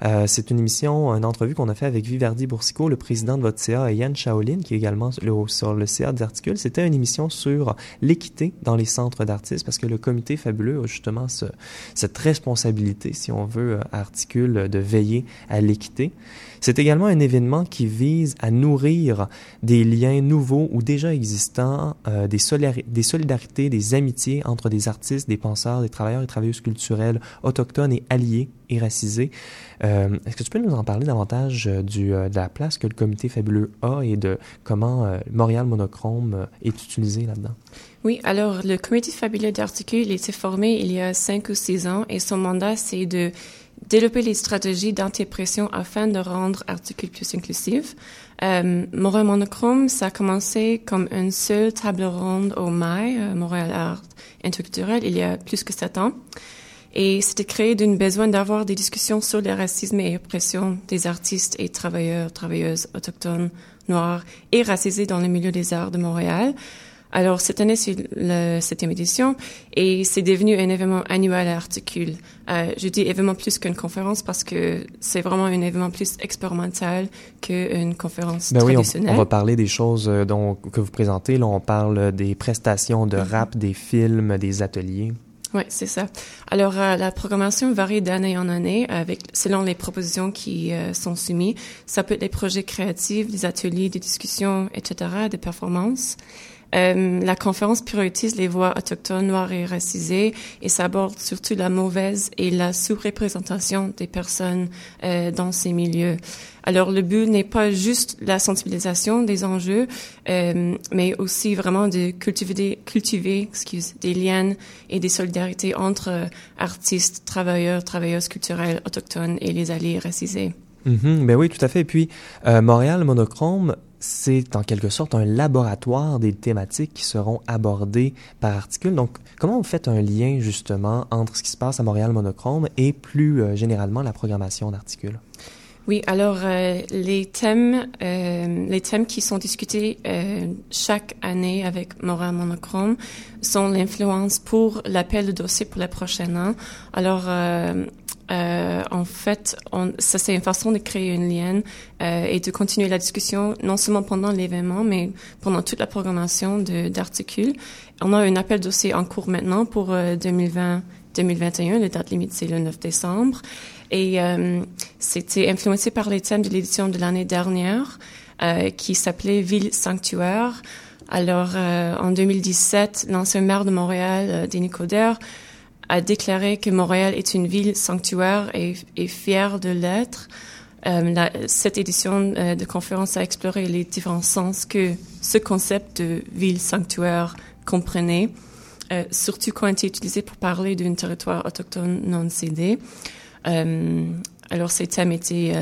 Euh, c'est une émission, une entrevue qu'on a fait avec Vivardi Boursicot, le président de votre CA, et Yann Shaolin, qui est également sur le CA d'Articule. C'était une émission sur l'équité dans les centres d'artistes, parce que le comité fabuleux a justement ce, cette responsabilité, si on veut, à Articule, de veiller à l'équité. C'est également un événement qui vise à nourrir des liens nouveaux ou déjà existants, euh, des, solidarités, des amitiés entre des artistes, des penseurs, des travailleurs et travailleuses culturelles autochtones et alliés et racisés. Euh, est-ce que tu peux nous en parler davantage euh, du, de la place que le comité fabuleux a et de comment Montréal Monochrome est utilisé là-dedans? Oui, alors le comité fabuleux d'articule était formé il y a cinq ou six ans et son mandat c'est de développer les stratégies d'anti-oppression afin de rendre Articule plus inclusif. Euh, Montréal Monochrome, ça a commencé comme une seule table ronde au MAI, euh, Montréal Art Interculturel, il y a plus que sept ans. Et c'était créé d'un besoin d'avoir des discussions sur le racisme et l'oppression des artistes et travailleurs, travailleuses autochtones, noirs et racisés dans le milieu des arts de Montréal. Alors, cette année, c'est la septième édition et c'est devenu un événement annuel à Articule. Euh, je dis événement plus qu'une conférence parce que c'est vraiment un événement plus expérimental qu'une conférence ben traditionnelle. Oui, on, va parler des choses euh, dont, que vous présentez. Là, on parle des prestations de rap, des films, des ateliers. Oui, c'est ça. Alors, euh, la programmation varie d'année en année avec selon les propositions qui euh, sont soumises. Ça peut être des projets créatifs, des ateliers, des discussions, etc., des performances. Euh, la conférence priorise les voix autochtones, noires et racisées et ça aborde surtout la mauvaise et la sous-représentation des personnes euh, dans ces milieux. Alors le but n'est pas juste la sensibilisation des enjeux, euh, mais aussi vraiment de cultiver, des liens et des solidarités entre artistes, travailleurs, travailleuses culturelles autochtones et les alliés racisés. Mm ben oui, tout à fait. Et puis, Montréal Monochrome, c'est en quelque sorte un laboratoire des thématiques qui seront abordées par articule. Donc, comment vous faites un lien justement entre ce qui se passe à Montréal Monochrome et plus euh, généralement la programmation d'articule? Oui, alors euh, les thèmes, euh, les thèmes qui sont discutés chaque année avec Montréal Monochrome sont l'influence pour l'appel de dossier pour le prochain an. Alors euh, en fait, on, ça c'est une façon de créer une lien euh, et de continuer la discussion non seulement pendant l'événement, mais pendant toute la programmation d'articles. On a un appel dossier en cours maintenant pour 2020. Euh, 2021, la date limite c'est le 9 décembre, et euh, c'était influencé par les thèmes de l'édition de l'année dernière, euh, qui s'appelait Ville sanctuaire. Alors, en 2017, l'ancien maire de Montréal, Denis Coderre, a déclaré que Montréal est une ville sanctuaire et est fière de l'être. Euh, cette édition euh, de conférence a exploré les différents sens que ce concept de ville sanctuaire comprenait, euh, surtout quand il était utilisé pour parler d'un territoire autochtone non cédé. alors, ces thèmes étaient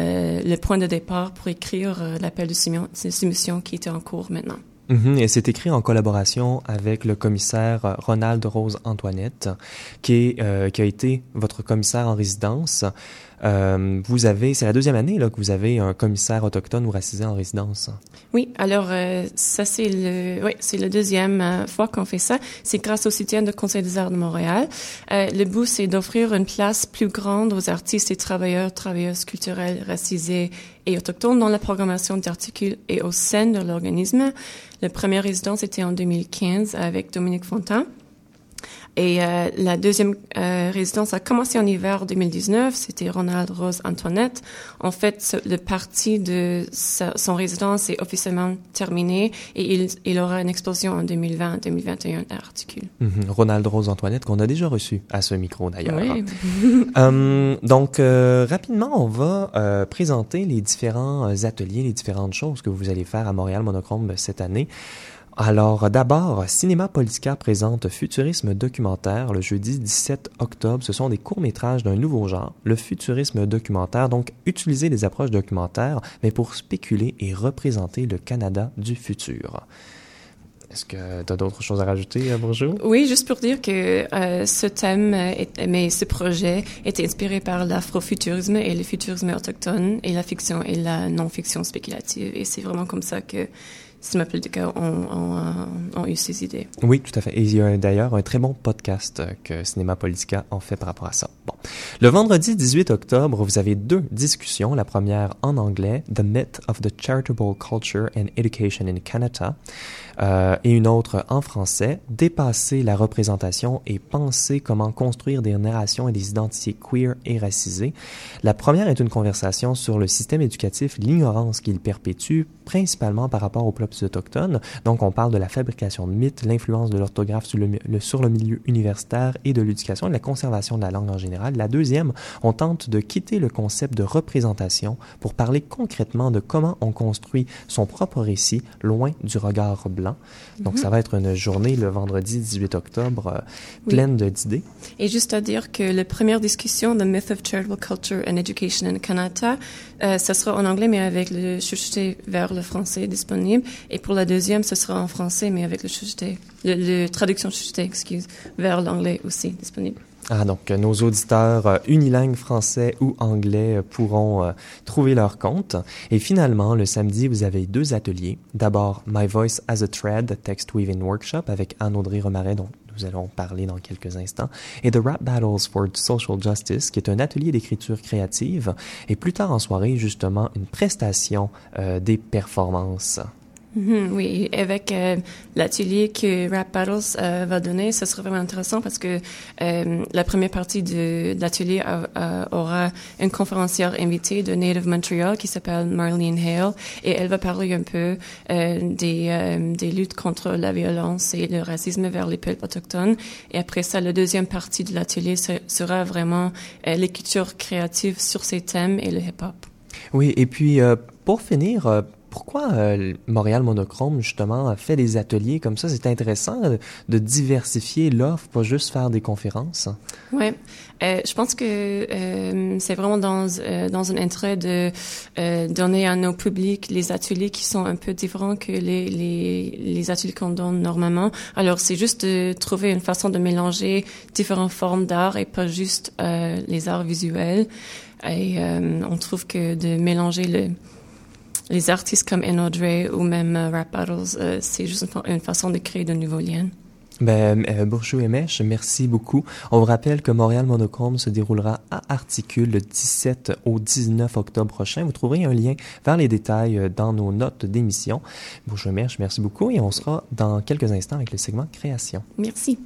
le point de départ pour écrire l'appel de soumission qui était en cours maintenant. Mhm, et c'est écrit en collaboration avec le commissaire Ronald Rose Antoinette, euh, qui a été votre commissaire en résidence. Euh, vous avez, c'est la deuxième année là que vous avez un commissaire autochtone ou racisé en résidence. Oui, alors euh, ça c'est le, oui, c'est la deuxième euh, fois qu'on fait ça. C'est grâce au soutien du Conseil des Arts de Montréal. Euh, le but c'est d'offrir une place plus grande aux artistes et travailleurs, travailleuses culturelles racisés et autochtones dans la programmation d'articles et au sein de l'organisme. La première résidence était en 2015 avec Dominique Fontaine. Et euh, la deuxième euh, résidence a commencé en hiver 2019. C'était Ronald Rose Antoinette. En fait, le parti de sa, son résidence est officiellement terminé et il, il aura une explosion en 2020-2021 à Articule. Mm -hmm. Ronald Rose Antoinette qu'on a déjà reçu à ce micro d'ailleurs. Oui. euh, donc euh, rapidement, on va euh, présenter les différents ateliers, les différentes choses que vous allez faire à Montréal Monochrome cette année. Alors, d'abord, Cinéma Politica présente Futurisme documentaire le jeudi 17 octobre. Ce sont des courts-métrages d'un nouveau genre, le futurisme documentaire. Donc, utiliser les approches documentaires, mais pour spéculer et représenter le Canada du futur. Est-ce que tu as d'autres choses à rajouter, Bonjour? Oui, juste pour dire que euh, ce thème, mais ce projet est inspiré par l'afrofuturisme et le futurisme autochtone et la fiction et la non-fiction spéculative. Et c'est vraiment comme ça que Ont, ont, eu ces idées. Oui, tout à fait. Et il y a d'ailleurs un très bon podcast que Cinéma Politica en fait par rapport à ça. Bon. Le vendredi 18 octobre, vous avez deux discussions. La première en anglais, The Myth of the Charitable Culture and Education in Canada, euh, et une autre en français, Dépasser la représentation et penser comment construire des narrations et des identités queer et racisées. La première est une conversation sur le système éducatif, l'ignorance qu'il perpétue, principalement par rapport aux peuples autochtones. Donc, on parle de la fabrication de mythes, l'influence de l'orthographe sur le, sur le milieu universitaire et de l'éducation et de la conservation de la langue en général. La deuxième, on tente de quitter le concept de représentation pour parler concrètement de comment on construit son propre récit loin du regard blanc. Donc, mm -hmm. ça va être une journée le vendredi 18 octobre euh, pleine oui. d'idées. Et juste à dire que la première discussion, The Myth of Charitable Culture and Education in Canada, euh, ça sera en anglais, mais avec le chuchoté vers le français disponible. Et pour la deuxième, ce sera en français, mais avec le chuchoté, le, le traduction chuchoté, excuse, vers l'anglais aussi disponible. Ah, donc nos auditeurs euh, unilingues français ou anglais euh, pourront euh, trouver leur compte. Et finalement, le samedi, vous avez deux ateliers. D'abord, My Voice as a Thread Text Weaving Workshop avec Anne-Audrey Romaret, dont nous allons parler dans quelques instants, et The Rap Battles for Social Justice, qui est un atelier d'écriture créative, et plus tard en soirée, justement, une prestation des performances. -hmm, oui, avec euh, l'atelier que Rap Battles euh, va donner, ce sera vraiment intéressant parce que euh, la première partie de, de l'atelier aura une conférencière invitée de Native Montreal qui s'appelle Marlene Hale et elle va parler un peu des, des luttes contre la violence et le racisme vers les peuples autochtones. Et après ça, la deuxième partie de l'atelier sera vraiment l'écriture créative sur ces thèmes et le hip-hop. Oui, et puis pour finir, pourquoi euh, Montréal Monochrome, justement, fait des ateliers comme ça? C'est intéressant de, diversifier l'offre, pas juste faire des conférences. Oui. Euh, je pense que euh, c'est vraiment dans, dans un intérêt de donner à nos publics les ateliers qui sont un peu différents que les, les, les ateliers qu'on donne normalement. Alors, c'est juste de trouver une façon de mélanger différentes formes d'art et pas juste les arts visuels. Et on trouve que de mélanger le les artistes comme Enodre ou même uh, Rap Battles, uh, c'est juste une, une, façon de créer de nouveaux liens. Ben, euh, Bourchou et Mèche, merci beaucoup. On vous rappelle que Montréal Monochrome se déroulera à Articule le 17 au 19 octobre prochain. Vous trouverez un lien vers les détails dans nos notes d'émission. Bourchou et Mèche, merci beaucoup et on sera dans quelques instants avec le segment Création. Merci.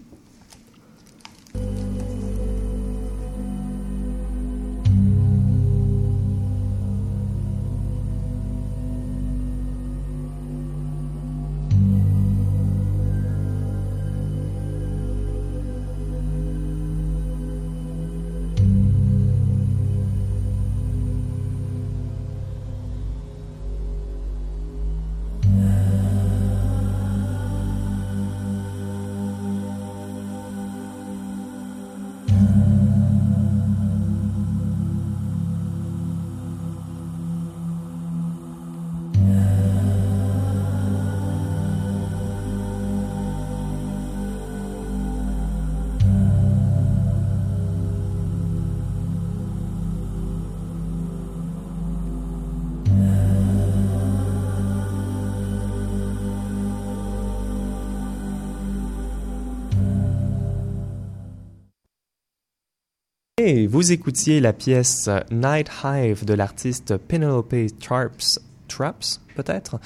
Vous écoutiez la pièce Night Hive de l'artiste Penelope Traps, Traps peut-être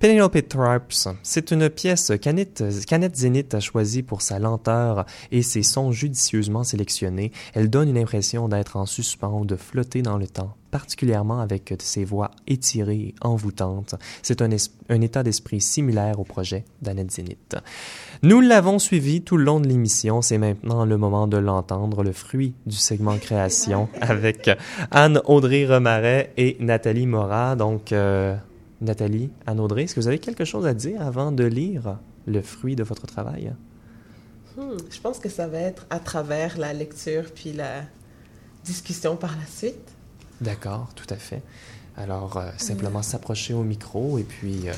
Penelope Traps, c'est une pièce qu'Annette Zénith a choisie pour sa lenteur et ses sons judicieusement sélectionnés. Elle donne une impression d'être en suspens ou de flotter dans le temps, particulièrement avec ses voix étirées et envoûtantes. C'est un, un, état d'esprit similaire au projet d'Annette Zénith. Nous l'avons suivi tout le long de l'émission. C'est maintenant le moment de l'entendre, le fruit du segment création avec Anne-Audrey Remaret et Nathalie Morat. Donc, euh, Nathalie, Anne-Audrey, est-ce que vous avez quelque chose à dire avant de lire le fruit de votre travail? Hmm, je pense que ça va être à travers la lecture puis la discussion par la suite. D'accord, tout à fait. Alors, euh, simplement s'approcher au micro et puis euh,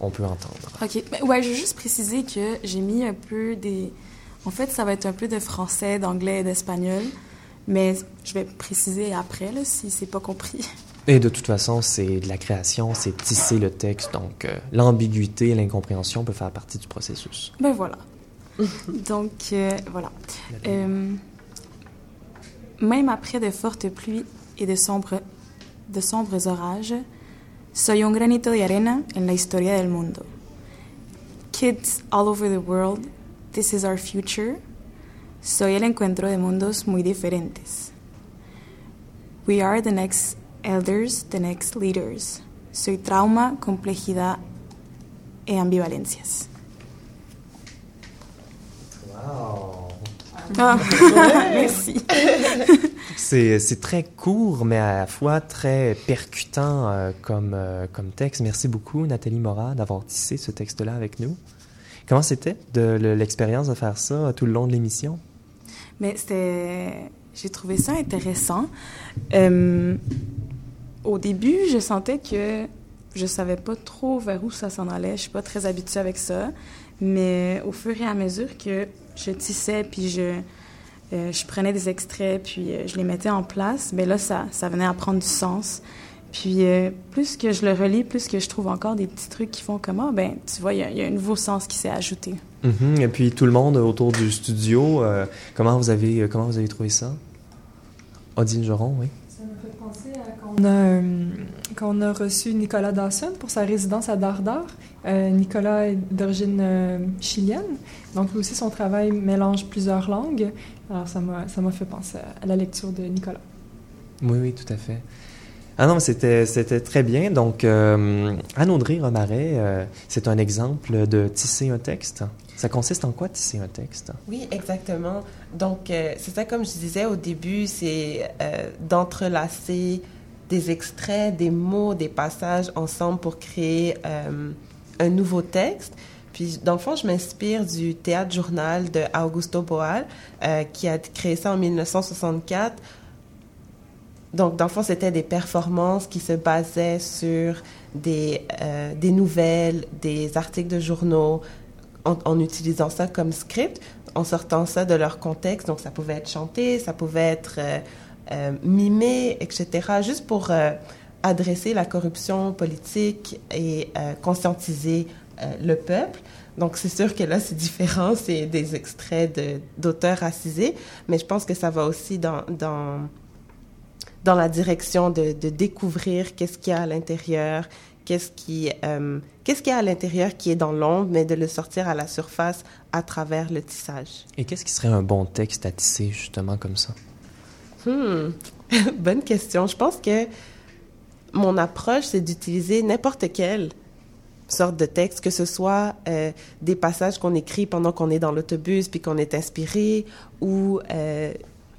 on peut entendre. OK. Ben, ouais, je veux juste préciser que j'ai mis un peu des... En fait, ça va être un peu de français, d'anglais et d'espagnol, mais je vais préciser après, là, si c'est pas compris. Et de toute façon, c'est de la création, c'est tisser le texte, donc euh, l'ambiguïté et l'incompréhension peuvent faire partie du processus. Ben voilà. donc, euh, voilà. Euh, même après de fortes pluies et de sombres, de sombres orages, soy un granito de arena en la historia del mundo. Kids all over the world, this is our future. Soy el encuentro de mundos muy diferentes. We are the next elders, the next leaders. Soy trauma, complejidad y ambivalencias. Wow! Ah, merci. C'est très court, mais à la fois très percutant euh, comme, euh, comme texte. Merci beaucoup, Nathalie Morat, d'avoir tissé ce texte-là avec nous. Comment c'était de l'expérience de faire ça tout le long de l'émission? Mais c'était... J'ai trouvé ça intéressant. Euh, au début, je sentais que je savais pas trop vers où ça s'en allait. Je suis pas très habituée avec ça. Mais au fur et à mesure que je tissais, puis je, euh, je prenais des extraits, puis euh, je les mettais en place, mais là, ça, ça venait à prendre du sens. Puis euh, plus que je le relis, plus que je trouve encore des petits trucs qui font comment, ben tu vois, il y, a un nouveau sens qui s'est ajouté. Mm -hmm. Et puis tout le monde autour du studio, comment vous avez comment vous avez trouvé ça? Odile Joron, oui. Ça m'a fait penser à quand on a, quand on a reçu Nicolas Dawson pour sa résidence à Dardar. Euh, Nicolas est d'origine euh, chilienne, donc lui aussi son travail mélange plusieurs langues. Alors ça m'a ça m'a fait penser à la lecture de Nicolas. Oui, oui, tout à fait. Ah non, c'était c'était très bien. Donc euh, Anne-Audrey Romaret, euh, c'est un exemple de tisser un texte. Ça consiste en quoi tisser un texte? Oui, exactement. Donc euh, c'est ça comme je disais au début, c'est euh, d'entrelacer des extraits, des mots, des passages ensemble pour créer euh, un nouveau texte. Puis, dans le fond, je m'inspire du théâtre journal de Augusto Boal, euh, qui a créé ça en 1964. Donc, dans le fond, c'était des performances qui se basaient sur des, euh, des nouvelles, des articles de journaux, en, en, utilisant ça comme script, en sortant ça de leur contexte. Donc, ça pouvait être chanté, ça pouvait être euh, euh, mimé, etc., juste pour euh, adresser la corruption politique et conscientiser le peuple. Donc, c'est sûr que là, c'est différent, c'est des extraits d'auteurs racisés, mais je pense que ça va aussi dans, dans, dans la direction de, découvrir qu'est-ce qu'il y a à l'intérieur, qu'est-ce qui, euh, qu'est-ce qu'il y a à l'intérieur qui est dans l'ombre, mais de le sortir à la surface à travers le tissage. Et qu'est-ce qui serait un bon texte à tisser, justement, comme ça? Hmm. Bonne question. Je pense que mon approche, c'est d'utiliser n'importe quelle sorte de texte, que ce soit euh, des passages qu'on écrit pendant qu'on est dans l'autobus puis qu'on est inspiré, ou euh,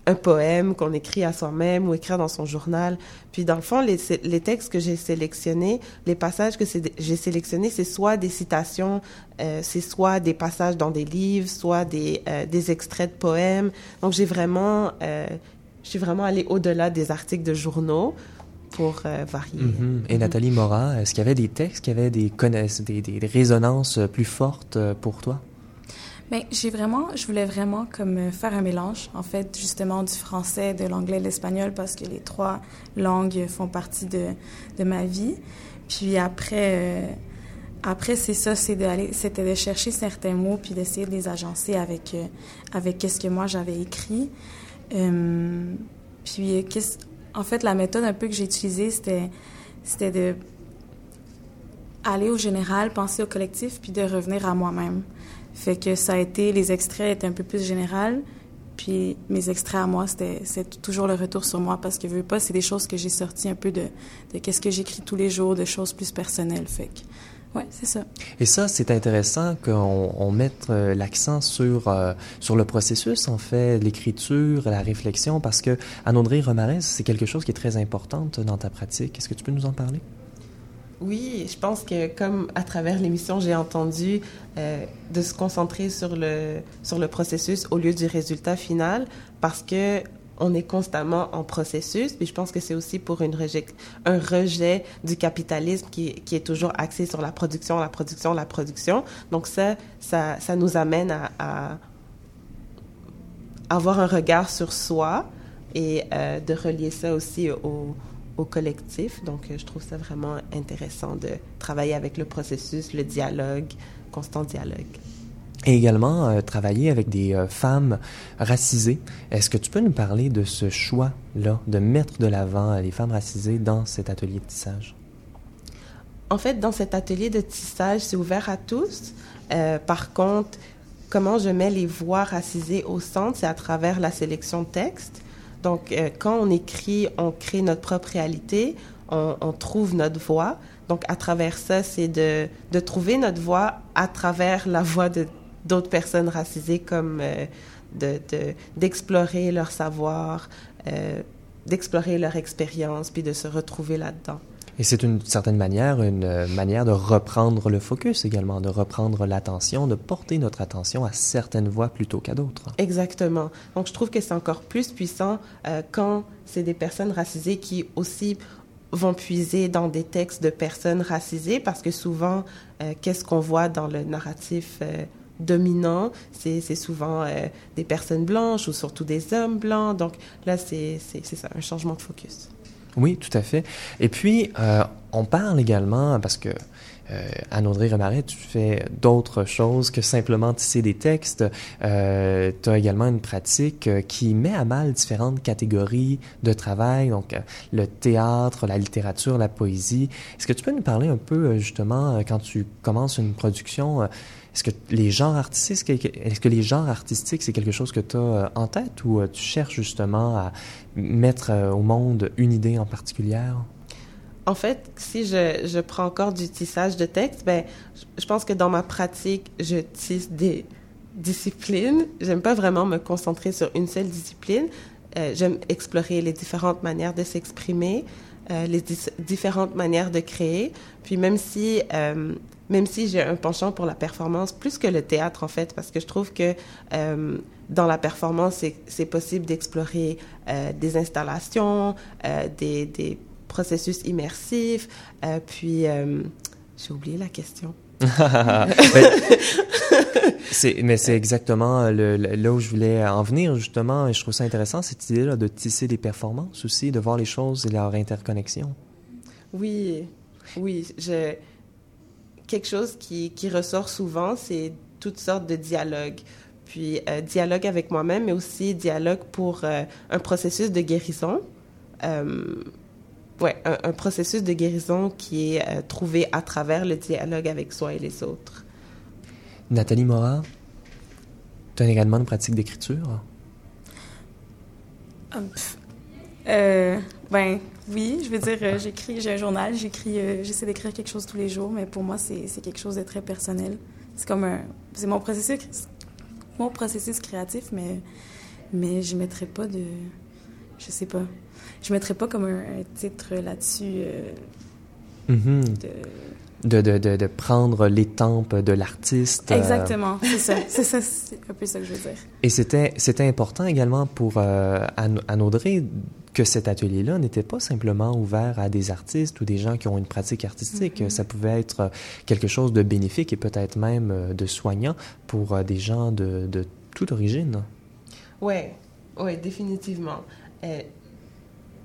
un poème qu'on écrit à soi-même ou écrire dans son journal. Puis dans le fond, les, textes que j'ai sélectionnés, les passages que j'ai sélectionnés, c'est soit des citations, euh, c'est soit des passages dans des livres, soit des, des extraits de poèmes. Donc j'ai vraiment, je suis vraiment allée au-delà des articles de journaux pour euh, varier. Mm -hmm. Et Nathalie Morat, est-ce qu'il y avait des textes qui avaient des, des, des, des résonances plus fortes pour toi? Bien, j'ai vraiment, je voulais vraiment comme faire un mélange, en fait, justement du français, de l'anglais, de l'espagnol, parce que les trois langues font partie de, de ma vie. Puis après, euh, après c'est ça, c'est d'aller, c'était de chercher certains mots puis d'essayer de les agencer avec, euh, avec qu'est-ce que moi j'avais écrit. Euh, puis, en fait, la méthode un peu que j'ai utilisée, c'était, c'était de aller au général, penser au collectif, puis de revenir à moi-même. Fait que ça a été, les extraits étaient un peu plus général, puis mes extraits à moi, c'était toujours le retour sur moi parce que, veux pas, c'est des choses que j'ai sorties un peu de, de qu'est-ce que j'écris tous les jours, de choses plus personnelles. Fait que oui, c'est ça. Et ça, c'est intéressant qu'on on mette euh, l'accent sur, euh, sur le processus, en fait, l'écriture, la réflexion, parce que, Anne-Audrey Romarez, c'est quelque chose qui est très important dans ta pratique. Est-ce que tu peux nous en parler? Oui, je pense que comme à travers l'émission, j'ai entendu euh, de se concentrer sur le, sur le processus au lieu du résultat final parce que on est constamment en processus. Puis je pense que c'est aussi pour rejet, un rejet du capitalisme qui, qui, est toujours axé sur la production, la production, la production. Donc ça, ça, ça nous amène à, avoir un regard sur soi et euh, de relier ça aussi au, au collectif. Donc je trouve ça vraiment intéressant de travailler avec le processus, le dialogue, constant dialogue et également euh, travailler avec des euh, femmes racisées. Est-ce que tu peux nous parler de ce choix-là, de mettre de l'avant euh, les femmes racisées dans cet atelier de tissage? En fait, dans cet atelier de tissage, c'est ouvert à tous. par contre, comment je mets les voix racisées au centre, c'est à travers la sélection de textes. Donc, quand on écrit, on crée notre propre réalité, on, on trouve notre voix. Donc, à travers ça, c'est de, de trouver notre voix à travers la voix de d'autres personnes racisées comme euh, d'explorer de, leur savoir, euh, d'explorer leur expérience, puis de se retrouver là-dedans. Et c'est une certaine manière, une euh, manière de reprendre le focus également, de reprendre l'attention, de porter notre attention à certaines voix plutôt qu'à d'autres. Exactement. Donc je trouve que c'est encore plus puissant quand c'est des personnes racisées qui aussi vont puiser dans des textes de personnes racisées parce que souvent, qu'est-ce qu'on voit dans le narratif dominant, c'est souvent euh, des personnes blanches ou surtout des hommes blancs. Donc là, c'est ça, un changement de focus. Oui, tout à fait. Et puis, euh, on parle également, parce que euh, Anne-Audrey Remaret, tu fais d'autres choses que simplement tisser des textes. Euh, tu as également une pratique qui met à mal différentes catégories de travail, donc le théâtre, la littérature, la poésie. Est-ce que tu peux nous parler un peu, justement, quand tu commences une production, est-ce que les genres artistiques, est-ce que les genres artistiques, c'est quelque chose que tu as euh, en tête ou euh, tu cherches justement à mettre euh, au monde une idée en particulier? En fait, si je, je, prends encore du tissage de texte, ben, je pense que dans ma pratique, je tisse des disciplines. J'aime pas vraiment me concentrer sur une seule discipline. J'aime explorer les différentes manières de s'exprimer, les différentes manières de créer. Puis même si même si j'ai un penchant pour la performance, plus que le théâtre en fait, parce que je trouve que euh, dans la performance, c'est possible d'explorer euh, des installations, euh, des, des, processus immersifs, puis j'ai oublié la question. mais c'est exactement le, là où je voulais en venir, justement, et je trouve ça intéressant, cette idée-là de tisser des performances aussi, de voir les choses et leur interconnexion. Oui, oui, je quelque chose qui, qui ressort souvent, c'est toutes sortes de dialogues. Puis euh, dialogue avec moi-même, mais aussi dialogue pour euh, un processus de guérison. Euh, ouais, un, processus de guérison qui est euh, trouvé à travers le dialogue avec soi et les autres. Nathalie Morat, tu as également une pratique d'écriture? Euh, ben, oui, je veux dire, euh, j'écris, j'ai un journal, j'écris, euh, j'essaie d'écrire quelque chose tous les jours, mais pour moi, c'est quelque chose de très personnel. C'est comme un, c'est mon processus, mon processus créatif, mais, mais je mettrais pas de, je sais pas, je mettrais pas comme un, titre là-dessus. Euh, mm-hmm. de, de, de, de, prendre l'étampe de l'artiste. Exactement, c'est ça, c'est ça, c'est un peu ça que je veux dire. Et c'était, important également pour Anne Audrey que cet atelier-là n'était pas simplement ouvert à des artistes ou des gens qui ont une pratique artistique. Mm-hmm. Ça pouvait être quelque chose de bénéfique et peut-être même euh, de soignant pour euh, des gens de, de toute origine. Oui, oui, définitivement. Euh,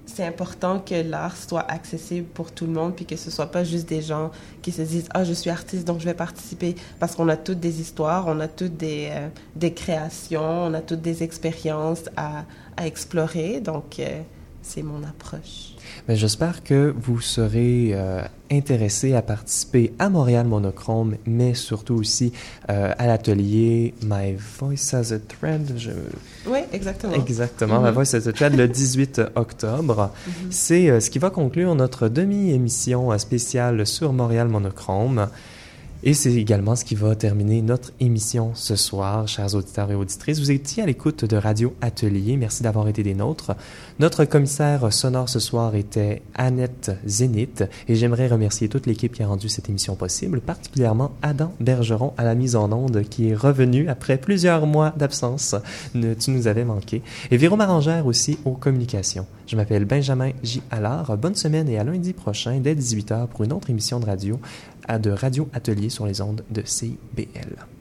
c'est important que l'art soit accessible pour tout le monde, puis que ce soit pas juste des gens qui se disent ah je suis artiste donc je vais participer, parce qu'on a toutes des histoires, on a toutes des euh, des créations, on a toutes des expériences à, à explorer, donc euh, c'est mon approche. Mais j'espère que vous serez euh, intéressés à participer à Montréal Monochrome, mais surtout aussi euh, à l'atelier My Voice as a Thread. Oui, exactement. Exactement, My mm-hmm. Voice as a Thread le 18 octobre. Mm-hmm. C'est euh, ce qui va conclure notre demi-émission spéciale sur Montréal Monochrome. Et c'est également ce qui va terminer notre émission ce soir, chers auditeurs et auditrices. Vous étiez à l'écoute de Radio Atelier. Merci d'avoir été des nôtres. Notre commissaire sonore ce soir était Annette Zénith et j'aimerais remercier toute l'équipe qui a rendu cette émission possible, particulièrement Adam Bergeron à la mise en onde qui est revenu après plusieurs mois d'absence. Tu nous avais manqué. Et Véro Marangère aussi aux communications. Je m'appelle Benjamin J. Allard. Bonne semaine et à lundi prochain dès 18h pour une autre émission de radio de Radio Atelier sur les ondes de CBL.